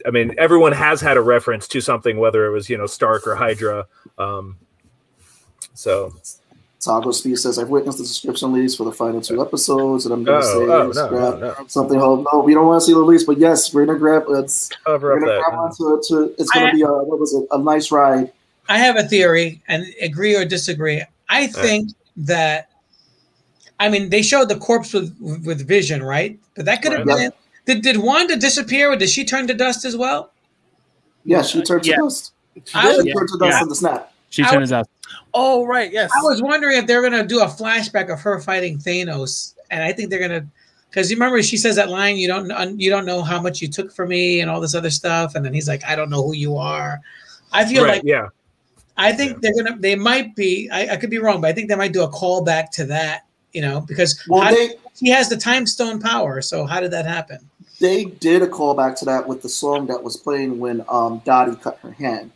i mean everyone has had a reference to something whether it was you know stark or hydra um so Taco Speed says, I've witnessed the subscription leads for the final two episodes, and I'm going to oh, say oh no, grab no, no. something home. No, we don't want to see the lease, but yes, we're going to grab it's cover we're going to grab onto to, it's going I- to be a, what was it, a nice ride. I have a theory, and agree or disagree. I think that, I mean, they showed the corpse with with Vision, right? But that could have Right. been. Did, did Wanda disappear, or did she turn to dust as well? Yeah, she turned to Yeah. Dust. I She was, turned to dust Yeah. in the snap. She I turns out. Oh right, yes. I was wondering if they're gonna do a flashback of her fighting Thanos, and I think they're gonna, because you remember she says that line, "You don't, kn- you don't know how much you took from me," and all this other stuff, and then he's like, "I don't know who you are." I feel right like yeah I think they're gonna, they might be. I, I could be wrong, but I think they might do a callback to that. You know, because Well, how- they he has the time stone power. So how did that happen? they did a callback to that with the song that was playing when um, Dottie cut her hand.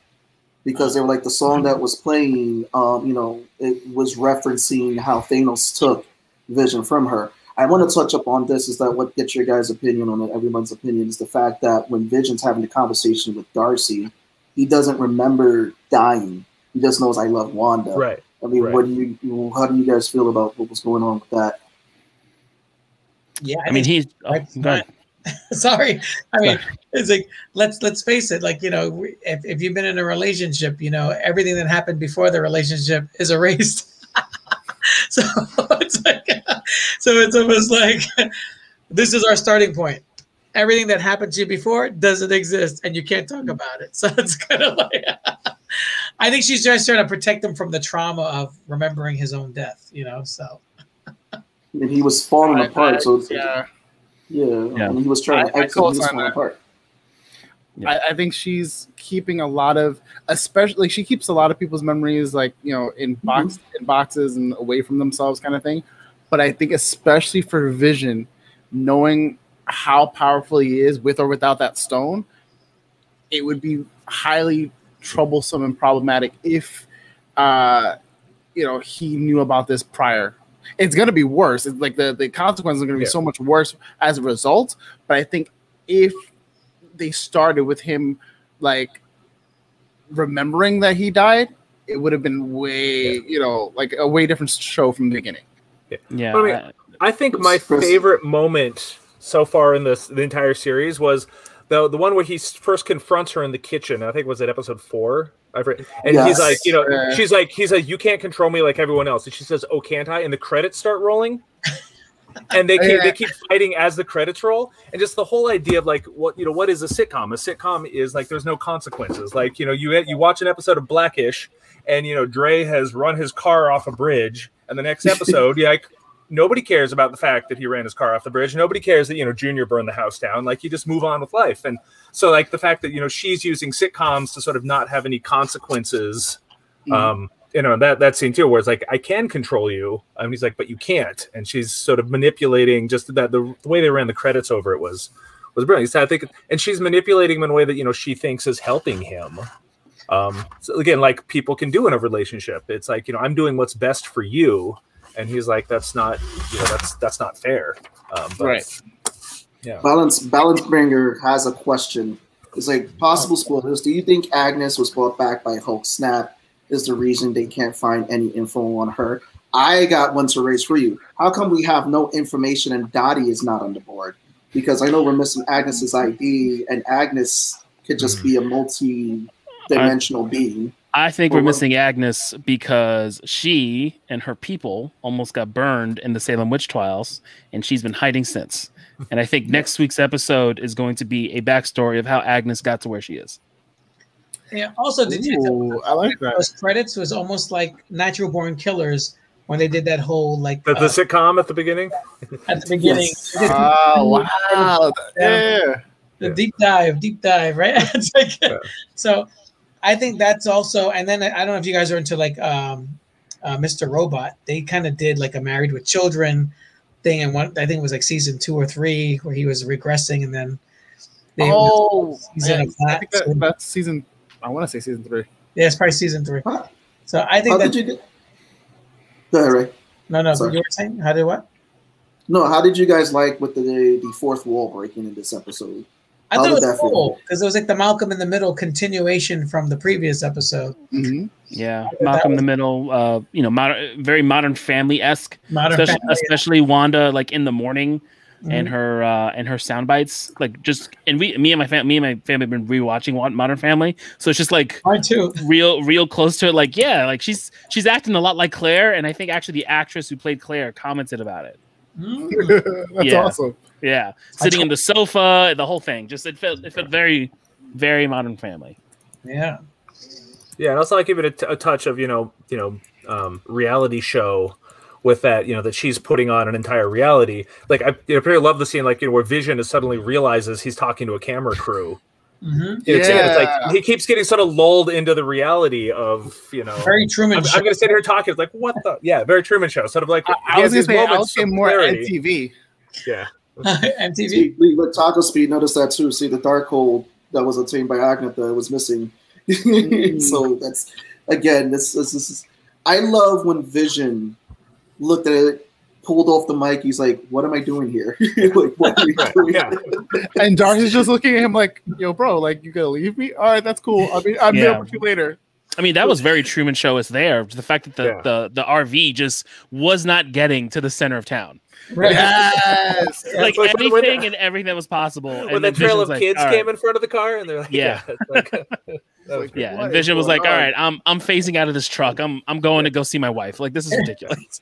Because they were like the song that was playing, um, you know, it was referencing how Thanos took Vision from her. I want to touch up on this. Is that what gets your guys' opinion on it? Everyone's opinion is the fact that when Vision's having the conversation with Darcy, he doesn't remember dying. He just knows I love Wanda. right I mean, Right. what do you? How do you guys feel about what was going on with that? Yeah, I mean, he's. Oh, Right. Go ahead. sorry i mean it's like let's let's face it like you know if, if you've been in a relationship you know everything that happened before the relationship is erased so it's like, so it's almost like this is our starting point. Everything that happened to you before doesn't exist, and you can't talk about it. So it's kind of like, I think she's just trying to protect him from the trauma of remembering his own death. You know, so And he was falling apart. I- so it's, yeah, yeah, Yeah. he was trying to I- I exit. He was co-sign falling that. apart. Yeah. I, I think she's keeping a lot of, especially like she keeps a lot of people's memories like you know in box in boxes and away from themselves, kind of thing. But I think especially for Vision, knowing how powerful he is with or without that stone, it would be highly troublesome and problematic if, uh, you know, he knew about this prior. It's gonna be worse. It's like the the consequences are gonna be Yeah. so much worse as a result. But I think if they started with him like remembering that he died, it would have been way, you know, like a way different show from the beginning. Yeah. I mean, I- I think my favorite moment so far in this the entire series was the the one where he first confronts her in the kitchen. I think it was at episode four. I've read, and he's like, you know, she's like, he's like, you can't control me like everyone else. And she says, "Oh, can't I?" And the credits start rolling, and they keep, Yeah. they keep fighting as the credits roll. And just the whole idea of like, what you know, what is a sitcom? A sitcom is like, there's no consequences. Like, you know, you you watch an episode of Blackish, and you know, Dre has run his car off a bridge, and the next episode, yeah, like nobody cares about the fact that he ran his car off the bridge. Nobody cares that you know Junior burned the house down. Like you just move on with life. And so like the fact that you know she's using sitcoms to sort of not have any consequences. Um, you know that that scene too, where it's like I can control you, and he's like, but you can't. And she's sort of manipulating just that the, the way they ran the credits over it was was brilliant. So I think, and she's manipulating him in a way that you know she thinks is helping him. Um, so again, like people can do in a relationship, it's like you know I'm doing what's best for you, and he's like that's not you know that's that's not fair. Um, but, Right. Yeah. Balance Balance Bringer has a question. It's like possible spoilers. Do you think Agnes was brought back by Hulk Snap? Is the reason they can't find any info on her? I got one to raise for you. How come we have no information and Dottie is not on the board? Because I know we're missing Agnes's ID, and Agnes could just be a multi-dimensional being. I think Well, we're missing Agnes because she and her people almost got burned in the Salem witch trials, and she's been hiding since. And I think next week's episode is going to be a backstory of how Agnes got to where she is. yeah. Also, did you I like that. those credits was almost like Natural Born Killers when they did that whole like The, the uh, sitcom at the beginning. at the beginning. Yes. they did Oh wow! Yeah. the Yeah. deep dive, deep dive, right? it's like, Yeah. so I think that's also, and then I don't know if you guys are into like um, uh, Mr. Robot. They kind of did like a Married with Children thing, and one I think it was like season two or three where he was regressing, and then they, Oh, season man, of I think that, that's season. I want to say season three. yeah, it's probably season three. Huh? So I think How that did you get? Go ahead, Ray. no, no, Sorry. you were saying how did what? No, how did you guys like with the the fourth wall breaking in this episode? I How thought it was cool because it was like the Malcolm in the Middle continuation from the previous episode. Mm-hmm. Yeah, Malcolm in the Middle, uh, you know, modern, very modern family esque, Modern especially, Family. especially Wanda, like in the morning Mhm. and her uh, and her sound bites, like just and we, me and my fam, me and my family have been rewatching Modern Family, so it's just like Mine too. real, real close to it. Like, yeah, like she's she's acting a lot like Claire, and I think actually the actress who played Claire commented about it. Mm. that's Yeah. awesome. Yeah, sitting in the sofa, the whole thing. Just it felt it felt very, very Modern Family. Yeah. Yeah, and also I give it a, t- a touch of you know you know um, reality show with that you know that she's putting on an entire reality. Like I you know, pretty love the scene like you know where Vision is suddenly realizes he's talking to a camera crew. Hmm You know, it's- it's Yeah. like he keeps getting sort of lulled into the reality of you know. Very Truman I'm, I'm gonna sit here talking. Like what the yeah, very Truman Show. Sort of like I, I was gonna say I moments was getting more clarity. MTV. Yeah, MTV. See, we, with Taco Speed, noticed that too. See, the Darkhold that was obtained by Agatha was missing. so that's again, this, this, this is. I love when Vision looked at it, pulled off the mic. He's like, "What am I doing here? like, what are we Right, doing?" yeah. And Darcy's just looking at him like, "Yo, bro, like you gonna leave me? All right, that's cool. I mean, I'm Yeah. there with you later." I mean, that was very Truman Show. Is there the fact that the, Yeah. the the RV just was not getting to the center of town, Right. Yes. like like when- when- and everything that was possible. when and that trail Vision's of like, kids "All came in front of the car and they're like, Yeah. yeah, like- was Yeah, what and Vision was like, "All on?" right, I'm I'm phasing out of this truck. I'm I'm going to go see my wife. Like this is ridiculous."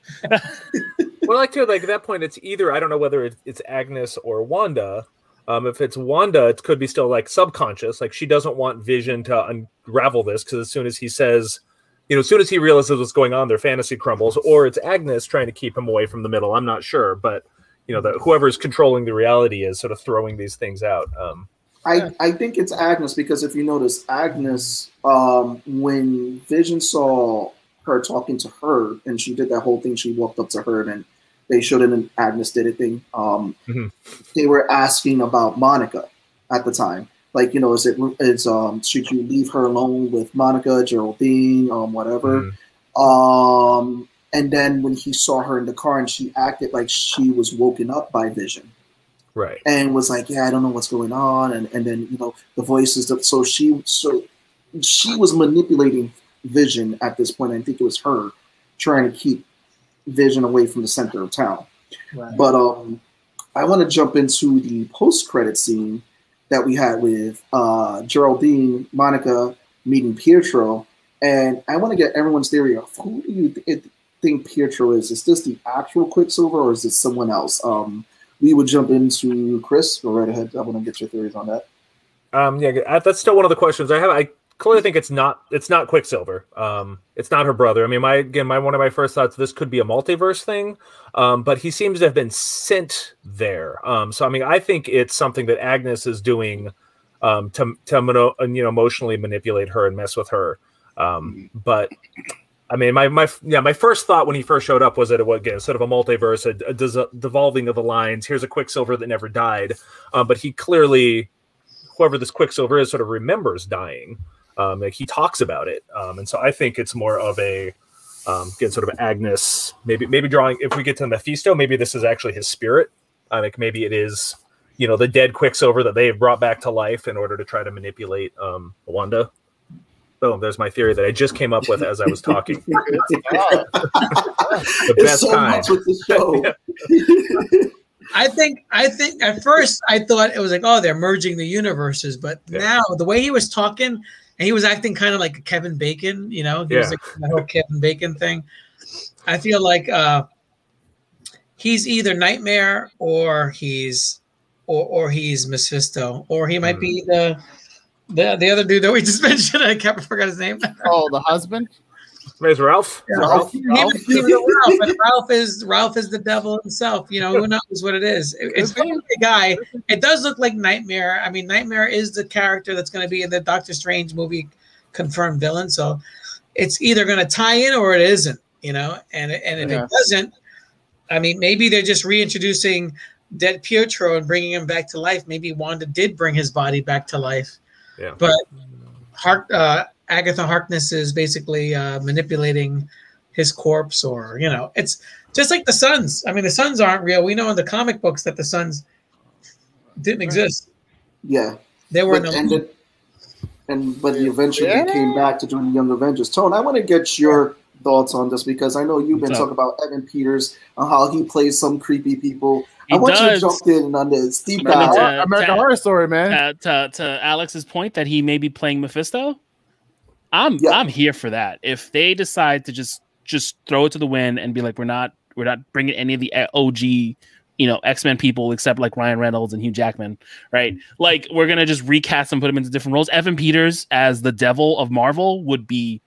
well, like too, like at that point, it's either I don't know whether it's, it's Agnes or Wanda. Um, if it's Wanda, it could be still like subconscious. Like she doesn't want Vision to unravel this because as soon as he says, you know, as soon as he realizes what's going on, their fantasy crumbles. Or it's Agnes trying to keep him away from the middle. I'm not sure, but you know, that whoever's controlling the reality is sort of throwing these things out. Um, I, I think it's Agnes because if you notice, Agnes, um, when Vision saw her talking to her and she did that whole thing, she walked up to her and they and Agnes did a thing. Um, Mhm. They were asking about Monica at the time. Like, you know, is it is um should you leave her alone with Monica, Geraldine, um, whatever? mhm. Um, and then when he saw her in the car and she acted like she was woken up by Vision Right. and was like, "Yeah, I don't know what's going on," and and then you know the voices. That, so she so she was manipulating Vision at this point. I think it was her trying to keep Vision away from the center of town. Right. But um, I want to jump into the post credit scene that we had with uh, Geraldine, Monica meeting Pietro, and I want to get everyone's theory of who do you th- think Pietro is? Is this the actual Quicksilver or is it someone else? Um, we would jump into Chris. Go right ahead. I want to get your theories on that. Um, yeah, that's still one of the questions I have. I clearly think it's not it's not Quicksilver. Um, it's not her brother. I mean, my again, my one of my first thoughts this could be a multiverse thing, um, but he seems to have been sent there. Um, so I mean, I think it's something that Agnes is doing um, to to you know emotionally manipulate her and mess with her. Um, but I mean, my my yeah, my first thought when he first showed up was that it was again sort of a multiverse, a, a devolving of the lines. Here's a Quicksilver that never died, um, but he clearly, whoever this Quicksilver is, sort of remembers dying. Um, like he talks about it, um, and so I think it's more of a um, again sort of Agnes, maybe maybe drawing. If we get to Mephisto, maybe this is actually his spirit. Uh, like maybe it is, you know, the dead Quicksilver that they have brought back to life in order to try to manipulate um, Wanda. Boom! There's my theory that I just came up with as I was talking. the It's best so kind. much with the show. I think I think at first I thought it was like, oh, they're merging the universes, but Yeah. now the way he was talking and he was acting kind of like Kevin Bacon, you know, he was Yeah. like the whole Kevin Bacon thing. I feel like uh he's either Nightmare or he's or or he's Mephisto, or he might be the the the other dude that we just mentioned. I can't forget his name. Oh, the husband. There's Ralph. Ralph. He might be the Ralph, but Ralph is Ralph is the devil himself. You know, who knows what it is? It- it's a guy. It does look like Nightmare. I mean, Nightmare is the character that's going to be in the Doctor Strange movie, confirmed villain. So it's either going to tie in or it isn't. You know, and and if Yeah. it doesn't, I mean, maybe they're just reintroducing dead Pietro and bringing him back to life. Maybe Wanda did bring his body back to life. Yeah. But Hark, uh, Agatha Harkness is basically uh, manipulating his corpse, or you know, it's just like the Sons. I mean, the Sons aren't real. We know in the comic books that the Sons didn't exist. Yeah. They were in But, the and, then- and but he eventually Yeah. came back to join the Young Avengers. Tone, I want to get your thoughts on this because I know you've been talking about Evan Peters and how he plays some creepy people. I He want you to jump in on this deep Let me dive. American ta- Horror Story, man. uh, to to Alex's point that he may be playing Mephisto, I'm Yeah. I'm here for that. If they decide to just just throw it to the wind and be like, we're not we're not bringing any of the uh, OG, you know, X Men people except like Ryan Reynolds and Hugh Jackman, right? Like we're gonna just recast and put them into different roles. Evan Peters as the Devil of Marvel would be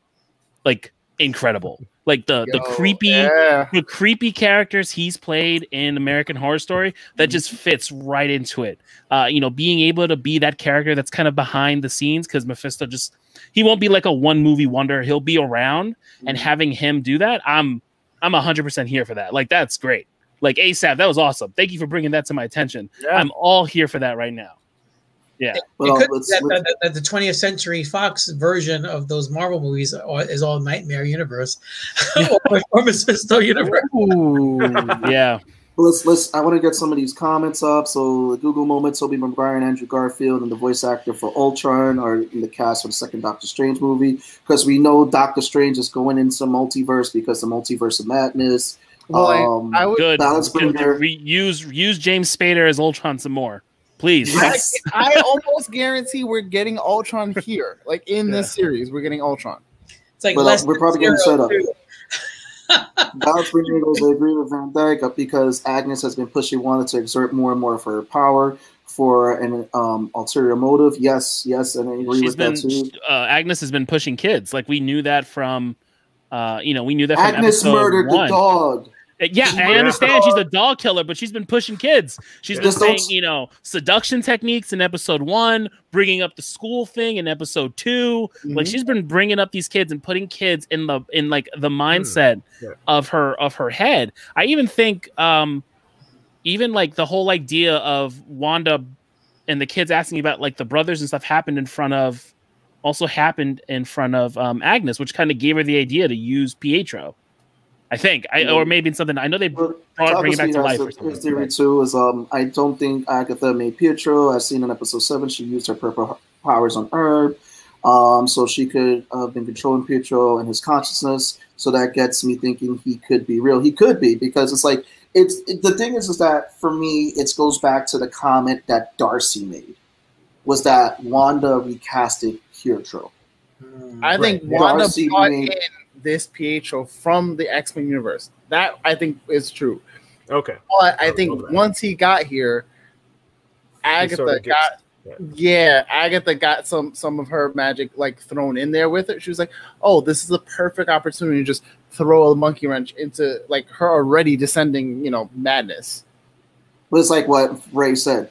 like incredible. Like the the creepy Yeah. the creepy characters he's played in American Horror Story that just fits right into it. Uh, you know, being able to be that character that's kind of behind the scenes because Mephisto just he won't be like a one movie wonder. He'll be around, and having him do that, I'm I'm hundred percent here for that. Like that's great. Like ASAP, that was awesome. Thank you for bringing that to my attention. Yeah. I'm all here for that right now. Yeah, But, it could be that, that, that the 20th Century Fox version of those Marvel movies is all Nightmare Universe or, or Mephisto Universe. Ooh. yeah. let's let's. I want to get some of these comments up. So the Google moment: Tobey Maguire and Andrew Garfield, and the voice actor for Ultron are in the cast for the second Doctor Strange movie because we know Doctor Strange is going into multiverse because the multiverse of madness. Well, I- um, I would Good. Balance Good. Bringer. Use use James Spader as Ultron some more. Please. Yes. I, I almost guarantee we're getting Ultron here. Like in this series, we're getting Ultron. It's like But, uh, we're probably getting set up. too. Balance Bringer goes, I agree with Van Dyke uh, because Agnes has been pushing Wanda to exert more and more of her power for an um, ulterior motive. Yes, yes, and I agree She's with been that too. uh, Agnes has been pushing kids. Like we knew that from uh, you know, we knew that from Agnes murdered one. the dog. Uh, Yeah, I understand she's a dog killer, but she's been pushing kids. She's been saying, you know, seduction techniques in episode one, bringing up the school thing in episode 2 Like Mhm. she's been bringing up these kids and putting kids in the in like the mindset Yeah. of her of her head. I even think, um, even like the whole idea of Wanda and the kids asking about like the brothers and stuff happened in front of, also happened in front of um, Agnes, which kind of gave her the idea to use Pietro. I think, I, or maybe in something. I know they But brought bring it back to life. Or something. Theory too is um I don't think Agatha made Pietro. I've seen in episode seven she used her purple powers on Herb, um so she could have been controlling Pietro and his consciousness. So that gets me thinking he could be real. He could be because it's like it's it, the thing is is that for me it goes back to the comment that Darcy made was that Wanda recasted Pietro. I think Wanda Darcy brought made- in this Pietro from the X Men universe. That I think is true. Okay. But I think once he got here, Agatha sort of gets- got yeah, Agatha got some some of her magic like thrown in there with it. She was like, "Oh, this is a perfect opportunity to just throw a monkey wrench into like her already descending, you know, madness." But it's like what Ray said.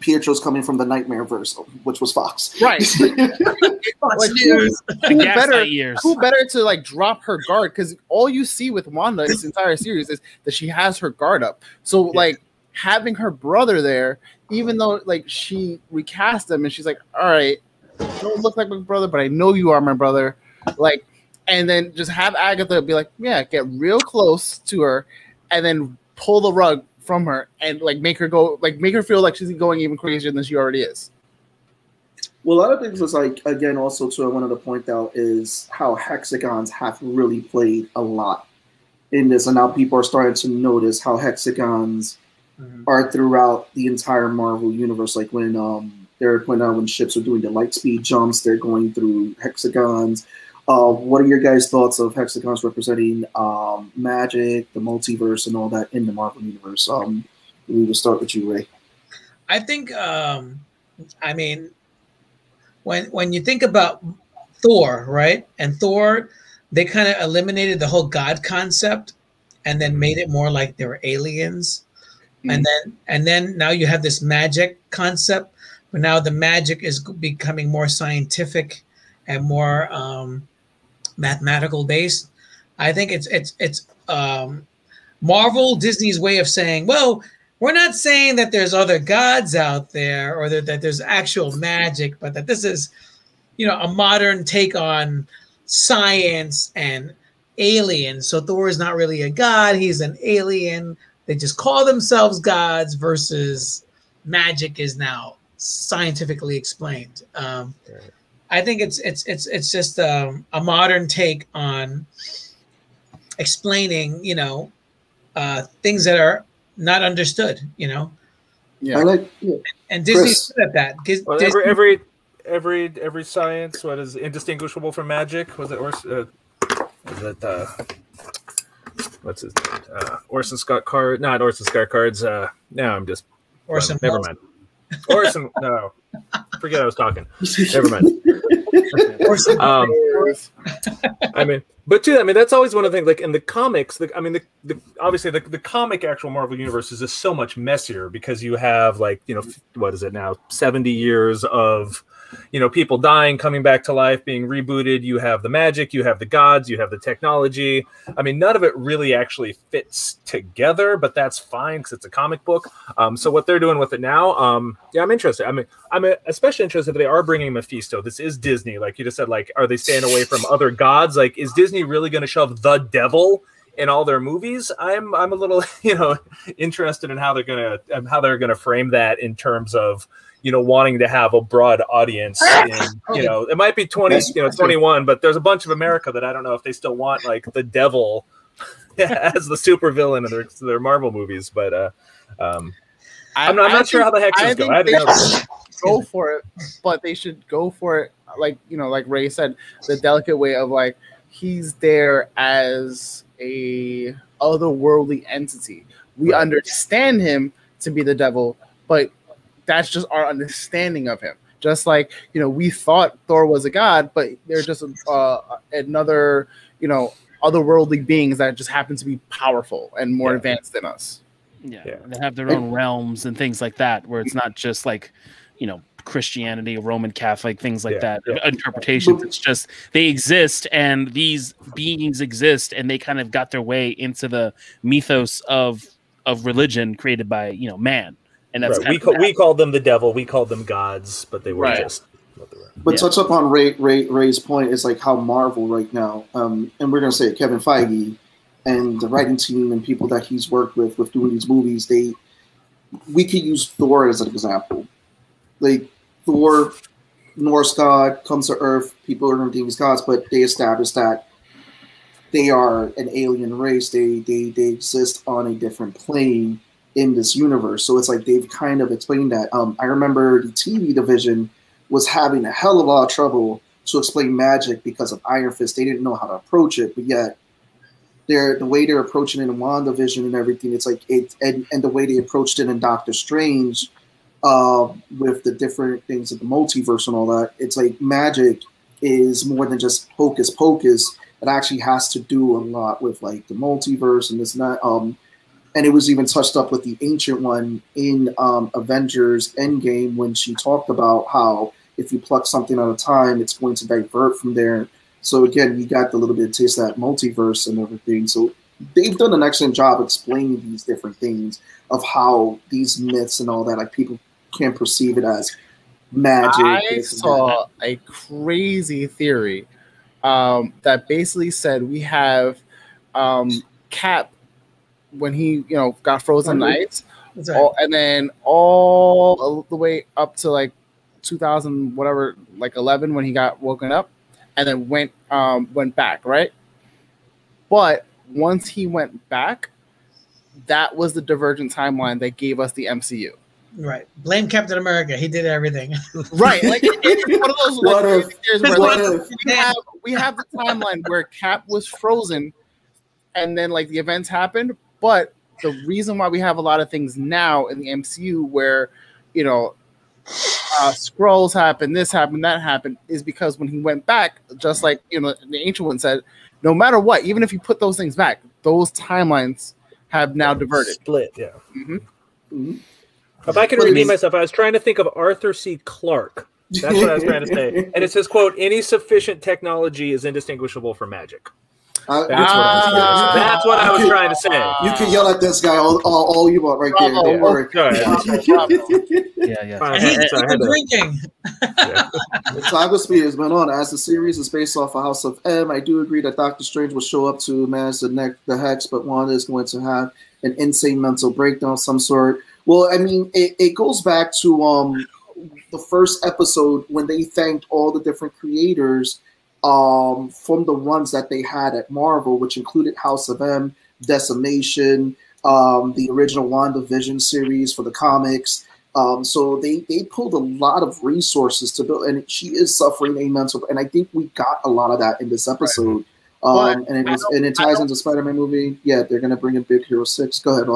Pietro's coming from the Nightmare verse, which was Fox. Right. Fox Like, News. The Who better- years. Who better to like drop her guard? Because all you see with Wanda this entire series is that she has her guard up. So like having her brother there, even though like she recast him and she's like, "All right, don't look like my brother, but I know you are my brother." Like, and then just have Agatha be like, "Yeah, get real close to her," and then pull the rug from her and like make her go like make her feel like she's going even crazier than she already is. Well, a lot of things is like again, also too, I wanted to point out is how hexagons have really played a lot in this, and now people are starting to notice how hexagons Mhm. are throughout the entire Marvel universe. Like when um they're pointing out when ships are doing the light speed jumps, they're going through hexagons. Uh, what are your guys' thoughts of hexagons representing um, magic, the multiverse, and all that in the Marvel universe? Um, we will start with you, Ray. I think um I mean when when you think about Thor, right? And Thor, they kind of eliminated the whole god concept and then made it more like they were aliens. And then and then now you have this magic concept, but now the magic is becoming more scientific and more um mathematical base. I think it's it's it's um Marvel Disney's way of saying, well, we're not saying that there's other gods out there or that, that there's actual magic, but that this is, you know, a modern take on science and aliens. So Thor is not really a god, he's an alien. They just call themselves gods versus magic is now scientifically explained. Um, I think it's it's it's it's just um, a modern take on explaining, you know, uh, things that are not understood, you know. Yeah. I like. Yeah. And Disney's Chris. good at that. Dis- Well, Disney- every, every every every science what is indistinguishable from magic was it Ors- uh, was it uh, what's his name? Uh, Orson Scott Card not Orson Scott Cards uh now I'm just Orson never mind Orson no. Forget I was talking. Never mind. Orson um I mean, but too, I mean, that's always one of the things. Like in the comics, the, I mean, the, the obviously the, the comic actual Marvel universe is just so much messier because you have like you know what is it now? Seventy years of you know people dying, coming back to life, being rebooted. You have the magic, you have the gods, you have the technology. I mean, none of it really actually fits together, but that's fine because it's a comic book. Um, so what they're doing with it now, um, yeah, I'm interested. I mean, I'm especially interested if they are bringing Mephisto. This is Disney, like you just said. Like, are they staying away from other gods? Like, is Disney really going to shove the devil in all their movies? I'm I'm a little you know interested in how they're gonna um, how they're gonna frame that in terms of you know wanting to have a broad audience. In, you know, it might be twenty you know twenty one, but there's a bunch of America that I don't know if they still want like the devil as the supervillain of their their Marvel movies, but uh. Um, I, I'm not, I'm not sure how the heck hexes go. I didn't know they that. should go for it, but they should go for it like you know, like Ray said, the delicate way of like he's there as a otherworldly entity. We Right. understand him to be the devil, but that's just our understanding of him. Just like you know, we thought Thor was a god, but they're just uh, another you know otherworldly beings that just happen to be powerful and more Yeah. advanced than us. Yeah, Yeah. they have their own realms and things like that, where it's not just like, you know, Christianity, Roman Catholic, things like Yeah, that. yeah. Interpretations. It's just they exist, and these beings exist, and they kind of got their way into the mythos of of religion created by you know man, and that's Right. We of call, that. we called them the devil. We called them gods, but they were Right. just what they were. But Yeah. touch up on Ray, Ray Ray's point is like how Marvel right now, um, and we're gonna say it, Kevin Feige and the writing team and people that he's worked with with doing these movies, they we could use Thor as an example. Like Thor, Norse god, comes to Earth, people are gonna think he's gods, but they establish that they are an alien race. They they they exist on a different plane in this universe. So it's like they've kind of explained that. Um, I remember the TV division was having a hell of a lot of trouble to explain magic because of Iron Fist. They didn't know how to approach it, but yet they're the way they're approaching it in WandaVision and everything, it's like it and, and the way they approached it in Doctor Strange, uh, with the different things of the multiverse and all that, it's like magic is more than just hocus pocus. It actually has to do a lot with like the multiverse and this that. Um, and it was even touched up with the ancient one in um, Avengers Endgame when she talked about how if you pluck something out of time, it's going to divert from there. So again, we got the little bit of taste of that multiverse and everything. So they've done an excellent job explaining these different things of how these myths and all that, like people can't perceive it as magic. I saw a crazy theory um, that basically said we have um, Cap when he you know got frozen in ice, That's right. all, and then all the way up to like 2000 whatever like 11 when he got woken up, and then went um, went back right. But once he went back, that was the divergent timeline that gave us the MCU. Right. Blame Captain America. He did everything. Right. Like it's one of those What like, if- where, what like, if- we have we have the timeline where Cap was frozen and then like the events happened, but the reason why we have a lot of things now in the MCU where you know uh Skrulls happened, this happened, that happened, is because when he went back, just like you know the ancient one said, no matter what, even if you put those things back, those timelines have now diverted. Split, yeah. Mhm. Mhm. If I can But redeem myself, I was trying to think of Arthur C. Clarke. That's what I was trying to say. And it says, "quote Any sufficient technology is indistinguishable from magic." I- That's what I was trying to say. Ah. That's what I was trying to say. You can yell at this guy all, all, all you want right there. Bravo. Don't worry. Go yeah, yeah. Fine, And he's sorry, I had to- drinking. The Taco Speed has been on. As the series is based off of House of M, I do agree that Doctor Strange will show up to manage the neck, the hex, but Wanda is going to have an insane mental breakdown of some sort. Well, I mean, it, it goes back to um the first episode when they thanked all the different creators um from the runs that they had at Marvel, which included House of M, Decimation, um, the original WandaVision series for the comics. Um, so they they pulled a lot of resources to build, and she is suffering a mental. And I think we got a lot of that in this episode. But Um, and it was, and it ties into Spider-Man movie. Yeah, they're gonna bring in Big Hero Six. Go ahead.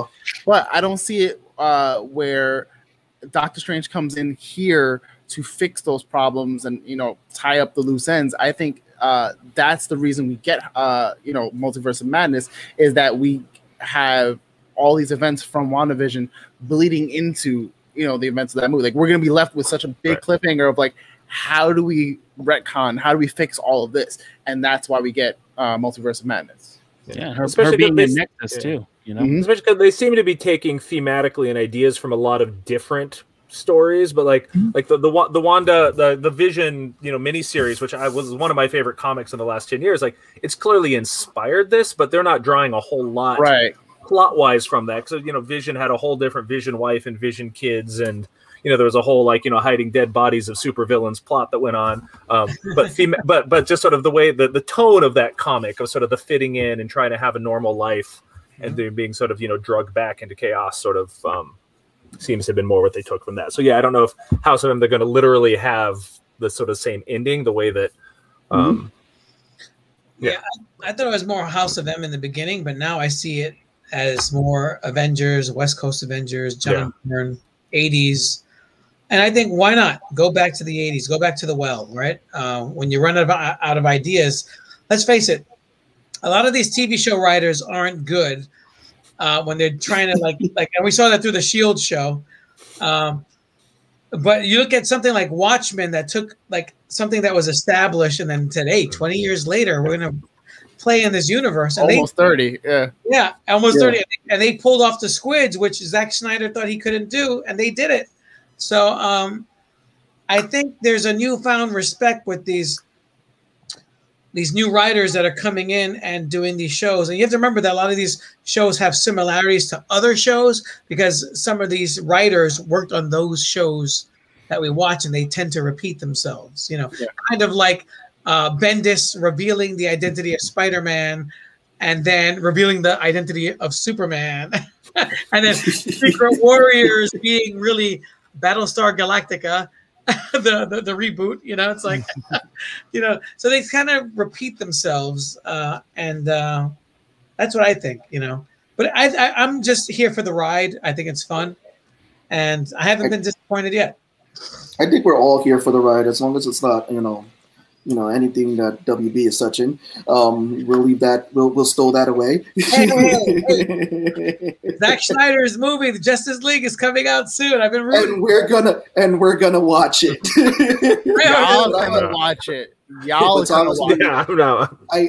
But I don't see it uh, where Doctor Strange comes in here to fix those problems and you know tie up the loose ends. I think uh, that's the reason we get uh, you know Multiverse of Madness is that we have all these events from WandaVision bleeding into you know the events of that movie. Like we're gonna be left with such a big Right. cliffhanger of like how do we retcon? How do we fix all of this? And that's why we get uh, Multiverse of Madness. Yeah, her, Especially her being because the nexus yeah. too. You know, Mhm. Especially because they seem to be taking thematically and ideas from a lot of different stories, but like like the the the Wanda the the Vision you know miniseries, which I was one of my favorite comics in the last ten years. Like it's clearly inspired this, but they're not drawing a whole lot Right. plot wise from that because you know Vision had a whole different Vision wife and Vision kids and. You know, there was a whole like you know hiding dead bodies of supervillains plot that went on, um, but them- but but just sort of the way the the tone of that comic of sort of the fitting in and trying to have a normal life and then being sort of you know drugged back into chaos sort of um seems to have been more what they took from that. So yeah, I don't know if House of M they're going to literally have the sort of same ending, the way that. Um, Yeah. I thought it was more House of M in the beginning, but now I see it as more Avengers, West Coast Avengers, John Byrne, 80s. And I think why not go back to the 80s, go back to the well, right? Uh, when you run out of, out of ideas, let's face it, a lot of these TV show writers aren't good uh, when they're trying to like like, and we saw that through the Shield show. Um, but you look at something like Watchmen that took like something that was established and then today, 20 years later, we're gonna play in this universe." And Almost they, 30. Yeah. yeah, almost Yeah. 30. And they pulled off the squids, which Zack Snyder thought he couldn't do, and they did it. So um, I think there's a newfound respect with these these new writers that are coming in and doing these shows. And you have to remember that a lot of these shows have similarities to other shows because some of these writers worked on those shows that we watch and they tend to repeat themselves. You know, Yeah. kind of like uh, Bendis revealing the identity of Spider-Man and then revealing the identity of Superman. and then Secret Warriors being really Battlestar Galactica, the, the the reboot. You know, it's like, you know, so they kind of repeat themselves, uh, and uh, that's what I think. You know, but I, I I'm just here for the ride. I think it's fun, and I haven't been disappointed yet. I think we're all here for the ride, as long as it's not, you know, you know, anything that WB is touching. Um, we'll leave that. We'll we'll stow that away. Zack Snyder's movie, The Justice League, is coming out soon. I've been rooting. and we're gonna and we're gonna watch it. Y'all gonna watch it. Y'all But gonna Thomas, watch it. yeah, I don't know. I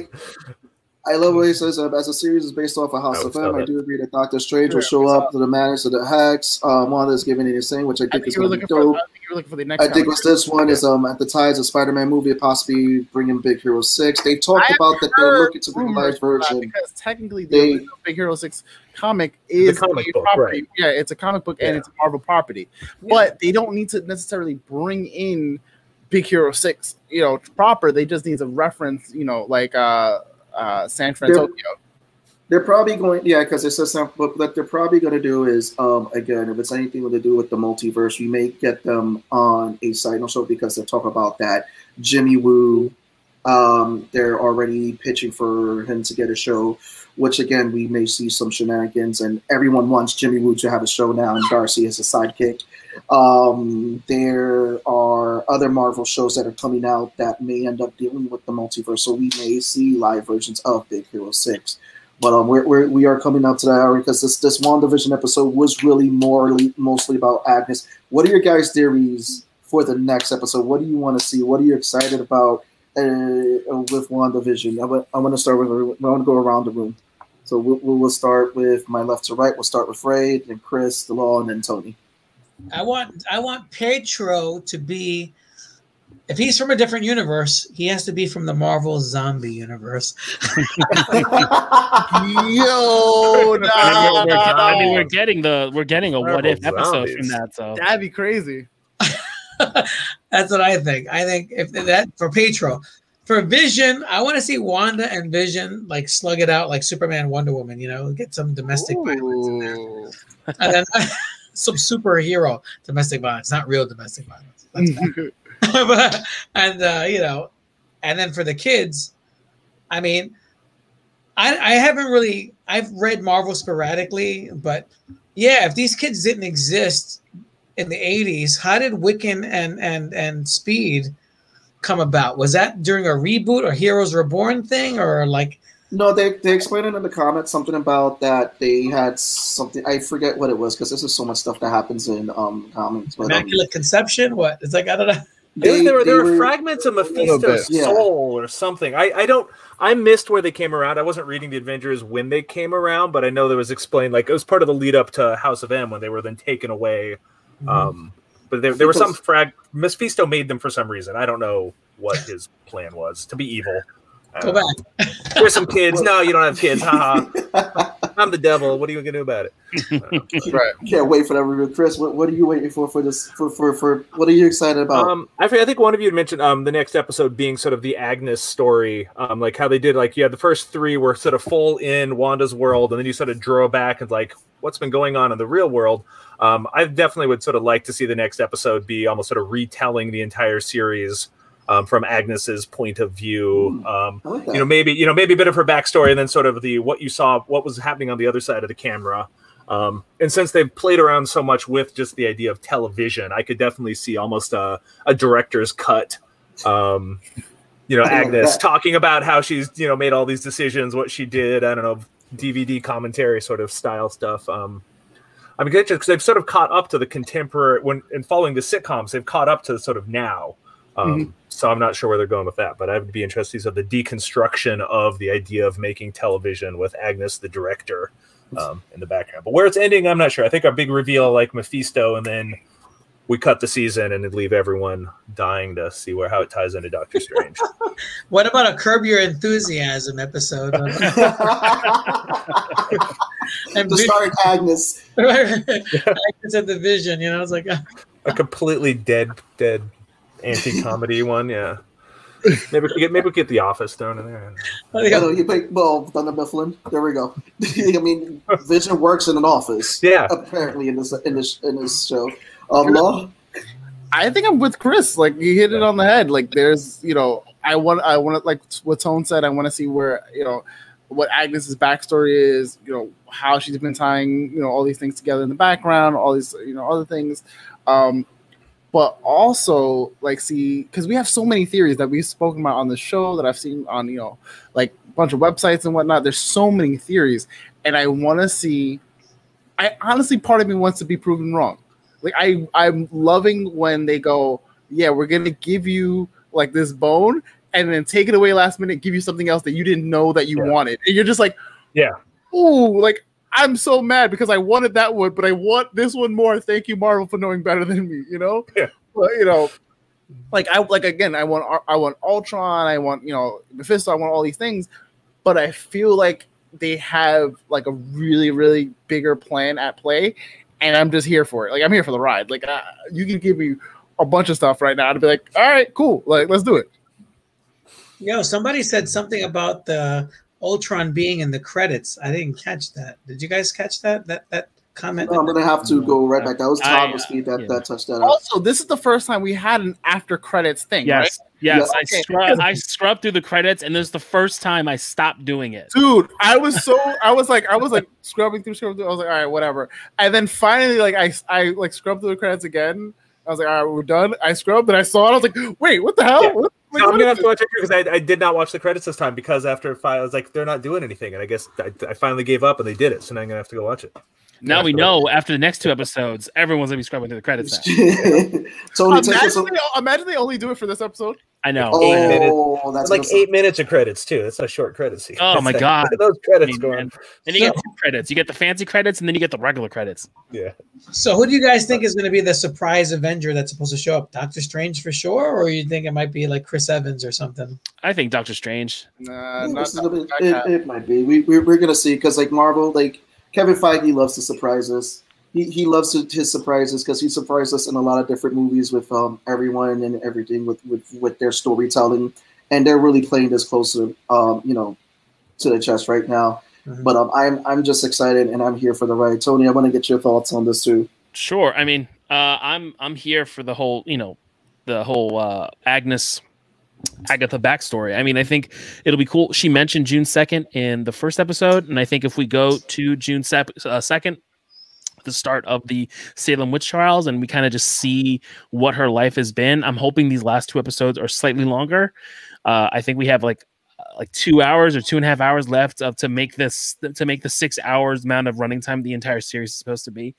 I love what he says. Uh, as the series is based off of House I of would M, say I do agree that Doctor Strange will show up to the madness of the Hex. Um, one that's giving it a thing, which I I think think is you going to looking be for. dope. I think you were looking for the next. I think comic. with this one is um at the ties of Spider-Man movie, possibly bringing Big Hero Six. They talked about that they're looking to bring rumors live version. because technically the They- Big Hero Six comic is comic book, property. right. Yeah, it's a comic book and it's a Marvel property. But they don't need to necessarily bring in Big Hero Six, you know, proper. They just need to reference, you know, like uh, uh, San Francisco. They're probably going, yeah, because it says something. But what they're probably going to do is, um, again, if it's anything to do with the multiverse, we may get them on a side note show because they talk about that. Jimmy Woo, um, they're already pitching for him to get a show, which again we may see some shenanigans, and everyone wants Jimmy Woo to have a show now, and Darcy as a sidekick. Um, there are other Marvel shows that are coming out that may end up dealing with the multiverse, so we may see live versions of Big Hero Six. But um, we're, we're we are coming up to that hour because this this WandaVision episode was really more mostly about Agnes. What are your guys' theories for the next episode? What do you want to see? What are you excited about uh, with WandaVision? I wa- I want to start with I want to go around the room. So we'll, we'll start with my left to right. We'll start with Ray, then Chris, the law, and then Tony. I want I want Pietro to be if he's from a different universe, he has to be from the Marvel zombie universe. Yo, nah, I mean, we're, we're- I mean, we're getting the we're getting a what if Marvel episode zombies. from that. So that'd be crazy. That's what I think. I think if that for Pietro. For Vision, I want to see Wanda and Vision like slug it out like Superman, Wonder Woman. You know, get some domestic violence in there, and then some superhero domestic violence, not real domestic violence. But, and uh, you know, and then for the kids, I mean, I I haven't really I've read Marvel sporadically, but yeah, if these kids didn't exist in the '80s, how did Wiccan and and and Speed come about? Was that during a reboot or Heroes Reborn thing, or like? No, they they explained it in the comments something about that they had something. I forget what it was because this is so much stuff that happens in um comics. But, um, Immaculate Conception? What? It's like I don't know. they, there, were, there were were- fragments of Mephisto's bit. Yeah. soul or something. I, I don't. I missed where they came around. I wasn't reading the Avengers when they came around, but I know there was explained like it was part of the lead up to House of M when they were then taken away. Mm-hmm. Um, but there, there were some Because- frag. Mephisto made them for some reason. I don't know what his plan was to be evil. I Go back. There's some kids. No, you don't have kids. Haha. I'm the devil. What are you gonna do about it? right. Can't wait for that review, Chris. What, what are you waiting for for this? For for for what are you excited about? Um, I, thi- I think one of you had mentioned um the next episode being sort of the Agnes story, um, like how they did like yeah the first three were sort of full in Wanda's world, and then you sort of draw back and like what's been going on in the real world. Um, I definitely would sort of like to see the next episode be almost sort of retelling the entire series um, from Agnes's point of view. Um, I like you know, maybe you know maybe a bit of her backstory, and then sort of the what you saw, what was happening on the other side of the camera. Um, and since they've played around so much with just the idea of television, I could definitely see almost a, a director's cut. Um, you know, Agnes talking about how she's you know made all these decisions, what she did. I don't know, DVD commentary sort of style stuff. Um, I mean, because they've sort of caught up to the contemporary when and following the sitcoms, they've caught up to the sort of now. Um, So I'm not sure where they're going with that, but I would be interested in the deconstruction of the idea of making television with Agnes, the director, um, in the background. But where it's ending, I'm not sure. I think our big reveal, like Mephisto, and then we cut the season and leave everyone dying to see where how it ties into Doctor Strange. What about a Curb Your Enthusiasm episode? and the starring Agnes. Agnes at the Vision, you know, it's like a completely dead, dead anti-comedy one. Yeah, maybe we could get maybe we could get The Office thrown in there. I know you play well Dunder Mifflin. There we go. I mean, Vision works in an office. Yeah. apparently in this in this in this show. Um, Law? I think I'm with Chris. Like you hit it on the head. Like there's, you know, I want, I want to, like what Tone said. I want to see where, you know, what Agnes's backstory is. You know, how she's been tying, you know, all these things together in the background, all these, you know, other things. Um, but also like see because we have so many theories that we've spoken about on the show that I've seen on, you know, like a bunch of websites and whatnot. There's so many theories, and I want to see. I honestly, part of me wants to be proven wrong like I I'm loving when they go, yeah, we're gonna give you like this bone and then take it away last minute, give you something else that you didn't know that you Yeah. wanted, and you're just like, Yeah. ooh, like I'm so mad because I wanted that one, but I want this one more. Thank you, Marvel, for knowing better than me. You know, Yeah. But you know, like I like again, I want I want Ultron, I want you know Mephisto, I want all these things, but I feel like they have like a really really bigger plan at play, and I'm just here for it. Like I'm here for the ride. Like uh, you can give me a bunch of stuff right now to be like, all right, cool, like let's do it. Yo, somebody said something about the Ultron being in the credits. I didn't catch that. Did you guys catch that? That that comment? No, I'm gonna have to go right back. That was I- Thomas Speed that, yeah. that touched that up. Also, this is the first time we had an after credits thing, right? Yes, yes. Yeah. I Okay. scrub, I scrubbed through the credits, and this is the first time I stopped doing it. dude i was so i was like i was like scrubbing through scrubbing through i was like all right whatever and then finally like i i like scrubbed through the credits again i was like all right we're done i scrubbed and i saw it i was like wait what the hell Yeah. What- like, No, I'm gonna have to watch it because I, I did not watch the credits this time because after five, I was like, they're not doing anything, and I guess I, I finally gave up and they did it. So now I'm gonna have to go watch it. Now we know after the next two episodes, everyone's gonna be scrubbing through the credits now. Tony, this? take us. imagine, they, imagine they only do it for this episode I know. Oh, that's It's like gonna- eight minutes of credits too. It's a short credit scene. Oh my God. those credits Man. going. And you get two credits. You get the fancy credits, and then you get the regular credits. Yeah. So, who do you guys think is going to be the surprise Avenger that's supposed to show up? Doctor Strange for sure, or you think it might be like Chris Evans or something? I think Doctor Strange. nah, Yeah, not, this bit- not it, it might be. We, we, we're gonna see because like Marvel, like Kevin Feige loves to surprise us. He, he loves to, his surprises because he surprised us in a lot of different movies with um everyone and everything with with, with their storytelling, and they're really playing this close to um you know to the chest right now. Mhm. But um, I'm I'm just excited and I'm here for the ride. Tony, I want to get your thoughts on this too. Sure. I mean, uh, I'm I'm here for the whole, you know, the whole uh, Agnes Agatha backstory. I mean, I think it'll be cool. She mentioned June second in the first episode, and I think if we go to June uh, second, the start of the Salem witch trials, and we kind of just see what her life has been. I'm hoping these last two episodes are slightly longer. Uh, I think we have like uh, like two hours or two and a half hours left of to make this to make the six hours amount of running time the entire series is supposed to be.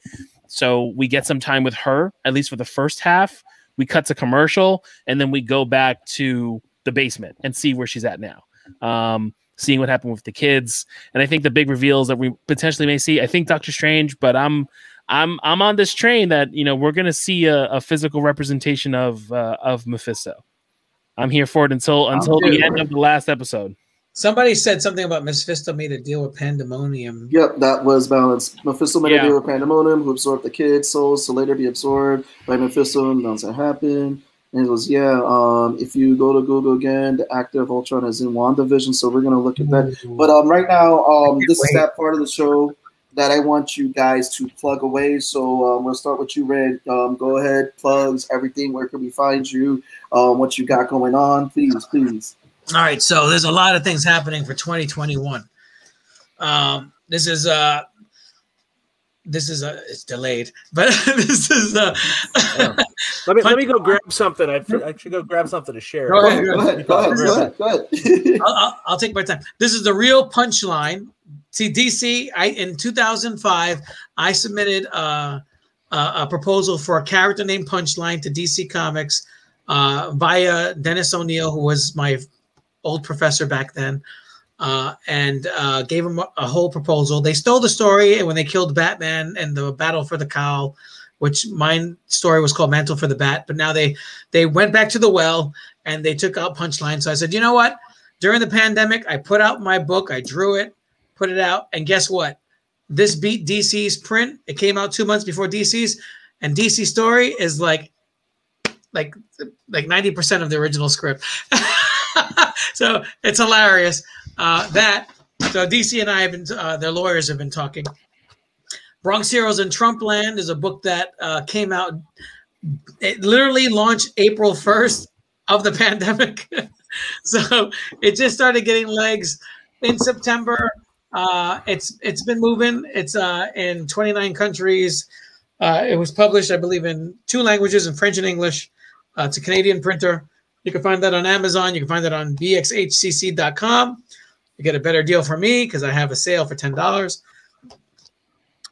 So we get some time with her, at least for the first half. We cut to commercial, and then we go back to the basement and see where she's at now. Um, seeing what happened with the kids, and I think the big reveals that we potentially may see. I think Doctor Strange, but I'm I'm I'm on this train that you know we're gonna see a, a physical representation of uh, of Mephisto. I'm here for it until until the here end of the last episode. Somebody said something about Mephisto made a deal with Pandemonium. Yep, that was balanced. Mephisto made Yeah. a deal with Pandemonium, who absorbed the kids' souls to later be absorbed by Mephisto, and that's what happened. And it was, yeah, um, if you go to Google again, the actor of Ultron is in WandaVision, so we're going to look at that. But um, right now, um, this is that part of the show that I want you guys to plug away. So um, we'll start with you, Red. Um, go ahead, plugs, everything. Where can we find you? Um, what you got going on? Please, please. All right, so there's a lot of things happening for 2021. Um, this is uh this is a it's delayed, but this is uh Let me let me go grab something. I, I should go grab something to share. Go ahead, Go ahead, go ahead, go ahead, go ahead. I'll, I'll, I'll take my time. This is the real punchline. See, DC, I in 2005, I submitted uh, a, a proposal for a character named Punchline to DC Comics uh, via Dennis O'Neil, who was my old professor back then, uh, and uh, gave him a, a whole proposal. They stole the story and when they killed Batman and the Battle for the Cowl, which my story was called Mantle for the Bat. But now they they went back to the well and they took out Punchline. So I said, you know what? During the pandemic, I put out my book, I drew it, put it out, and guess what? This beat DC's print. It came out two months before DC's, and DC story is like, like, like ninety percent of the original script. so it's hilarious. Uh, that so DC and I have been, uh, their lawyers have been talking. Bronx Heroes in Trump Land is a book that uh, came out. It literally launched April first of the pandemic. so it just started getting legs in September. Uh, it's it's been moving. It's uh, in 29 countries. Uh, it was published, I believe, in two languages, in French and English. Uh, it's a Canadian printer. You can find that on Amazon. You can find that on bxhcc.com. You get a better deal for me because I have a sale for ten dollars.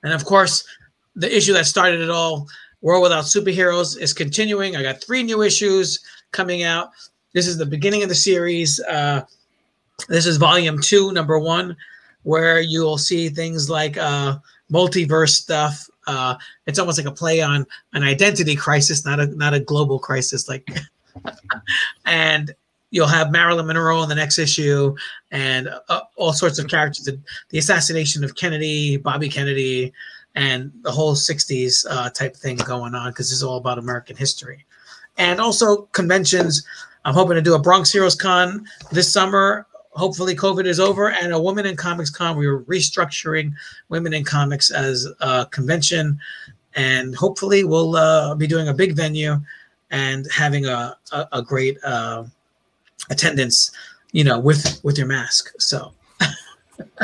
And of course, the issue that started it all, World Without Superheroes, is continuing. I got three new issues coming out. This is the beginning of the series. Uh, this is volume two, number one, where you'll see things like uh, multiverse stuff. Uh, it's almost like a play on an identity crisis, not a not a global crisis. Like, and you'll have Marilyn Monroe in the next issue, and uh, all sorts of characters. The, the assassination of Kennedy, Bobby Kennedy, and the whole '60s uh, type thing going on because it's all about American history, and also conventions. I'm hoping to do a Bronx Heroes Con this summer. Hopefully, COVID is over, and a Women in Comics Con. We were restructuring Women in Comics as a convention, and hopefully, we'll uh, be doing a big venue and having a a, a great uh, attendance. You know, with with your mask. So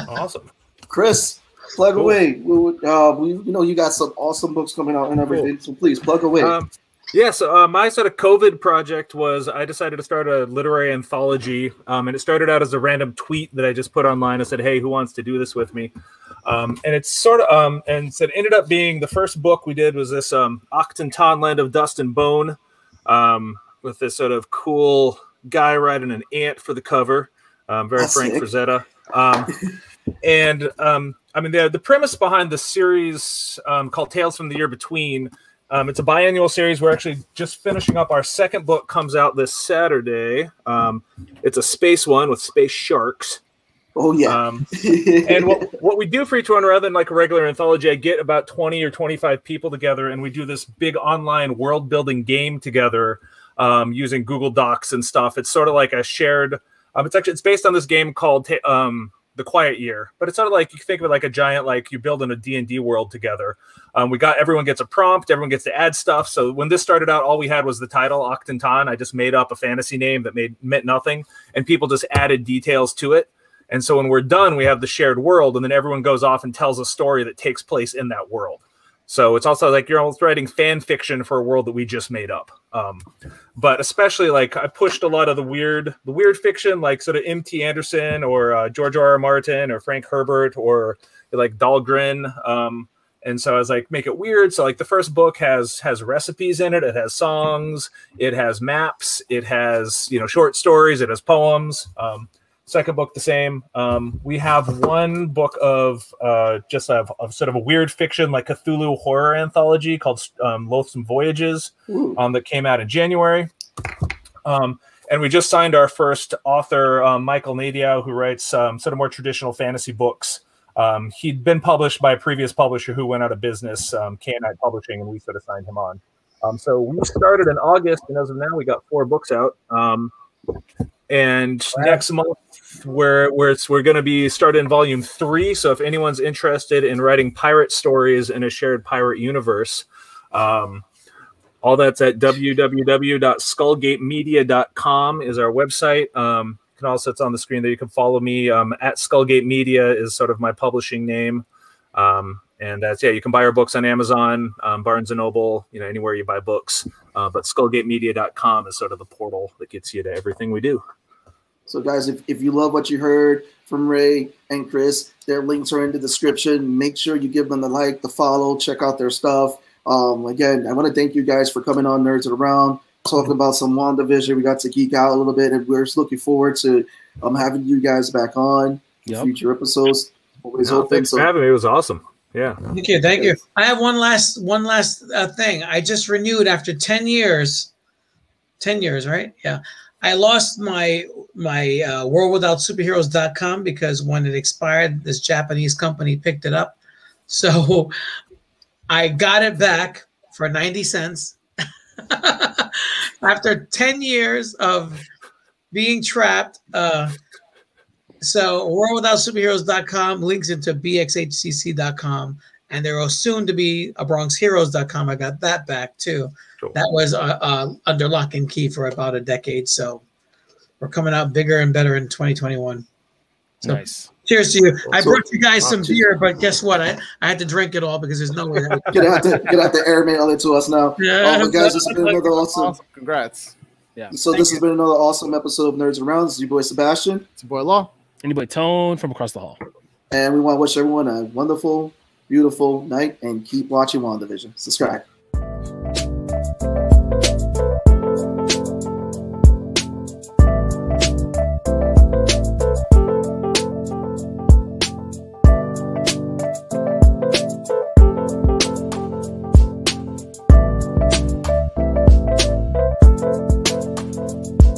Awesome. Chris, plug Cool. away. We, would, uh, we, you know, you got some awesome books coming out and everything, so please plug away. Um, yeah, so uh, my sort of COVID project was I decided to start a literary anthology, um, and it started out as a random tweet that I just put online. I said, "Hey, who wants to do this with me?" Um, and it's sort of um, and so it ended up being the first book we did was this um, Octanton Land of Dust and Bone, um, with this sort of cool guy riding an ant for the cover, um, very That's Frank sick. Frazetta. Um, and um, I mean the the premise behind the series um, called Tales from the Year Between. Um, it's a biannual series. We're actually just finishing up. Our second book comes out this Saturday. Um, it's a space one with space sharks. oh yeah. Um, and what, what we do for each one, rather than like a regular anthology, I get about 20 or 25 people together and we do this big online world building game together um, using Google Docs and stuff. It's sort of like a shared, um, it's actually, it's based on this game called um, The Quiet Year, but it's sort of like, you think of it like a giant, like you build in a D&D world together. Um, we got, everyone gets a prompt, everyone gets to add stuff. So when this started out, all we had was the title, Octanton. I just made up a fantasy name that made meant nothing and people just added details to it. And so when we're done, we have the shared world, and then everyone goes off and tells a story that takes place in that world. So it's also like you're almost writing fan fiction for a world that we just made up. Um, but especially like I pushed a lot of the weird, the weird fiction, like sort of M.T. Anderson or uh, George R. R. Martin or Frank Herbert or like Dhalgren. Um, and so I was like, make it weird. So like the first book has has recipes in it. It has songs. It has maps. It has you know short stories. It has poems. Um, second book the same um, we have one book of uh, just a, of sort of a weird fiction like cthulhu horror anthology called um, loathsome voyages um, that came out in january um, and we just signed our first author, um, Michael Nadia, who writes um, sort of more traditional fantasy books. Um, he'd been published by a previous publisher who went out of business, um, K&I Publishing, and we sort of signed him on. Um, so we started in August, and as of now, we got four books out. Um, and next month, we're we're, we're going to be starting volume three. So if anyone's interested in writing pirate stories in a shared pirate universe, um, all that's at www.skullgatemedia.com is our website. Um, you can also it's on the screen there. You can follow me um, at Skullgate Media is sort of my publishing name. Um, and that's yeah, you can buy our books on Amazon, um, Barnes and Noble, you know, anywhere you buy books. Uh, but skullgatemedia.com is sort of the portal that gets you to everything we do. So, guys, if, if you love what you heard from Ray and Chris, their links are in the description. Make sure you give them the like, the follow, check out their stuff. Um, again, I want to thank you guys for coming on Nerds Around, talking about some WandaVision. We got to geek out a little bit, and we're just looking forward to um, having you guys back on Yep. future episodes. Always No, open. thanks So, for having me. It was awesome. Yeah. Thank you, thank you. I have one last one last uh, thing. I just renewed after ten years. Ten years, right? Yeah. I lost my my uh, worldwithoutsuperheroes.com because when it expired, this Japanese company picked it up. So I got it back for 90 cents. After 10 years of being trapped, uh, so worldwithoutsuperheroes.com links into bxhcc.com and there will soon to be a bronxheroes.com i got that back too Cool. that was uh, uh, under lock and key for about a decade so we're coming out bigger and better in 2021 So- Nice. cheers to you i So- brought you guys some Cheers. beer but guess what i, I had to drink it all because there's no way that we- get out the get out the airmail into us now. Yeah. Oh, but guys, this has been another awesome. Awesome. Congrats. Yeah. So this has been another awesome episode of Nerds Around. This is your boy Sebastian, It's your boy Law. Anybody tone from across the hall. and we want to wish everyone a wonderful, beautiful night, and keep watching WandaVision. Subscribe.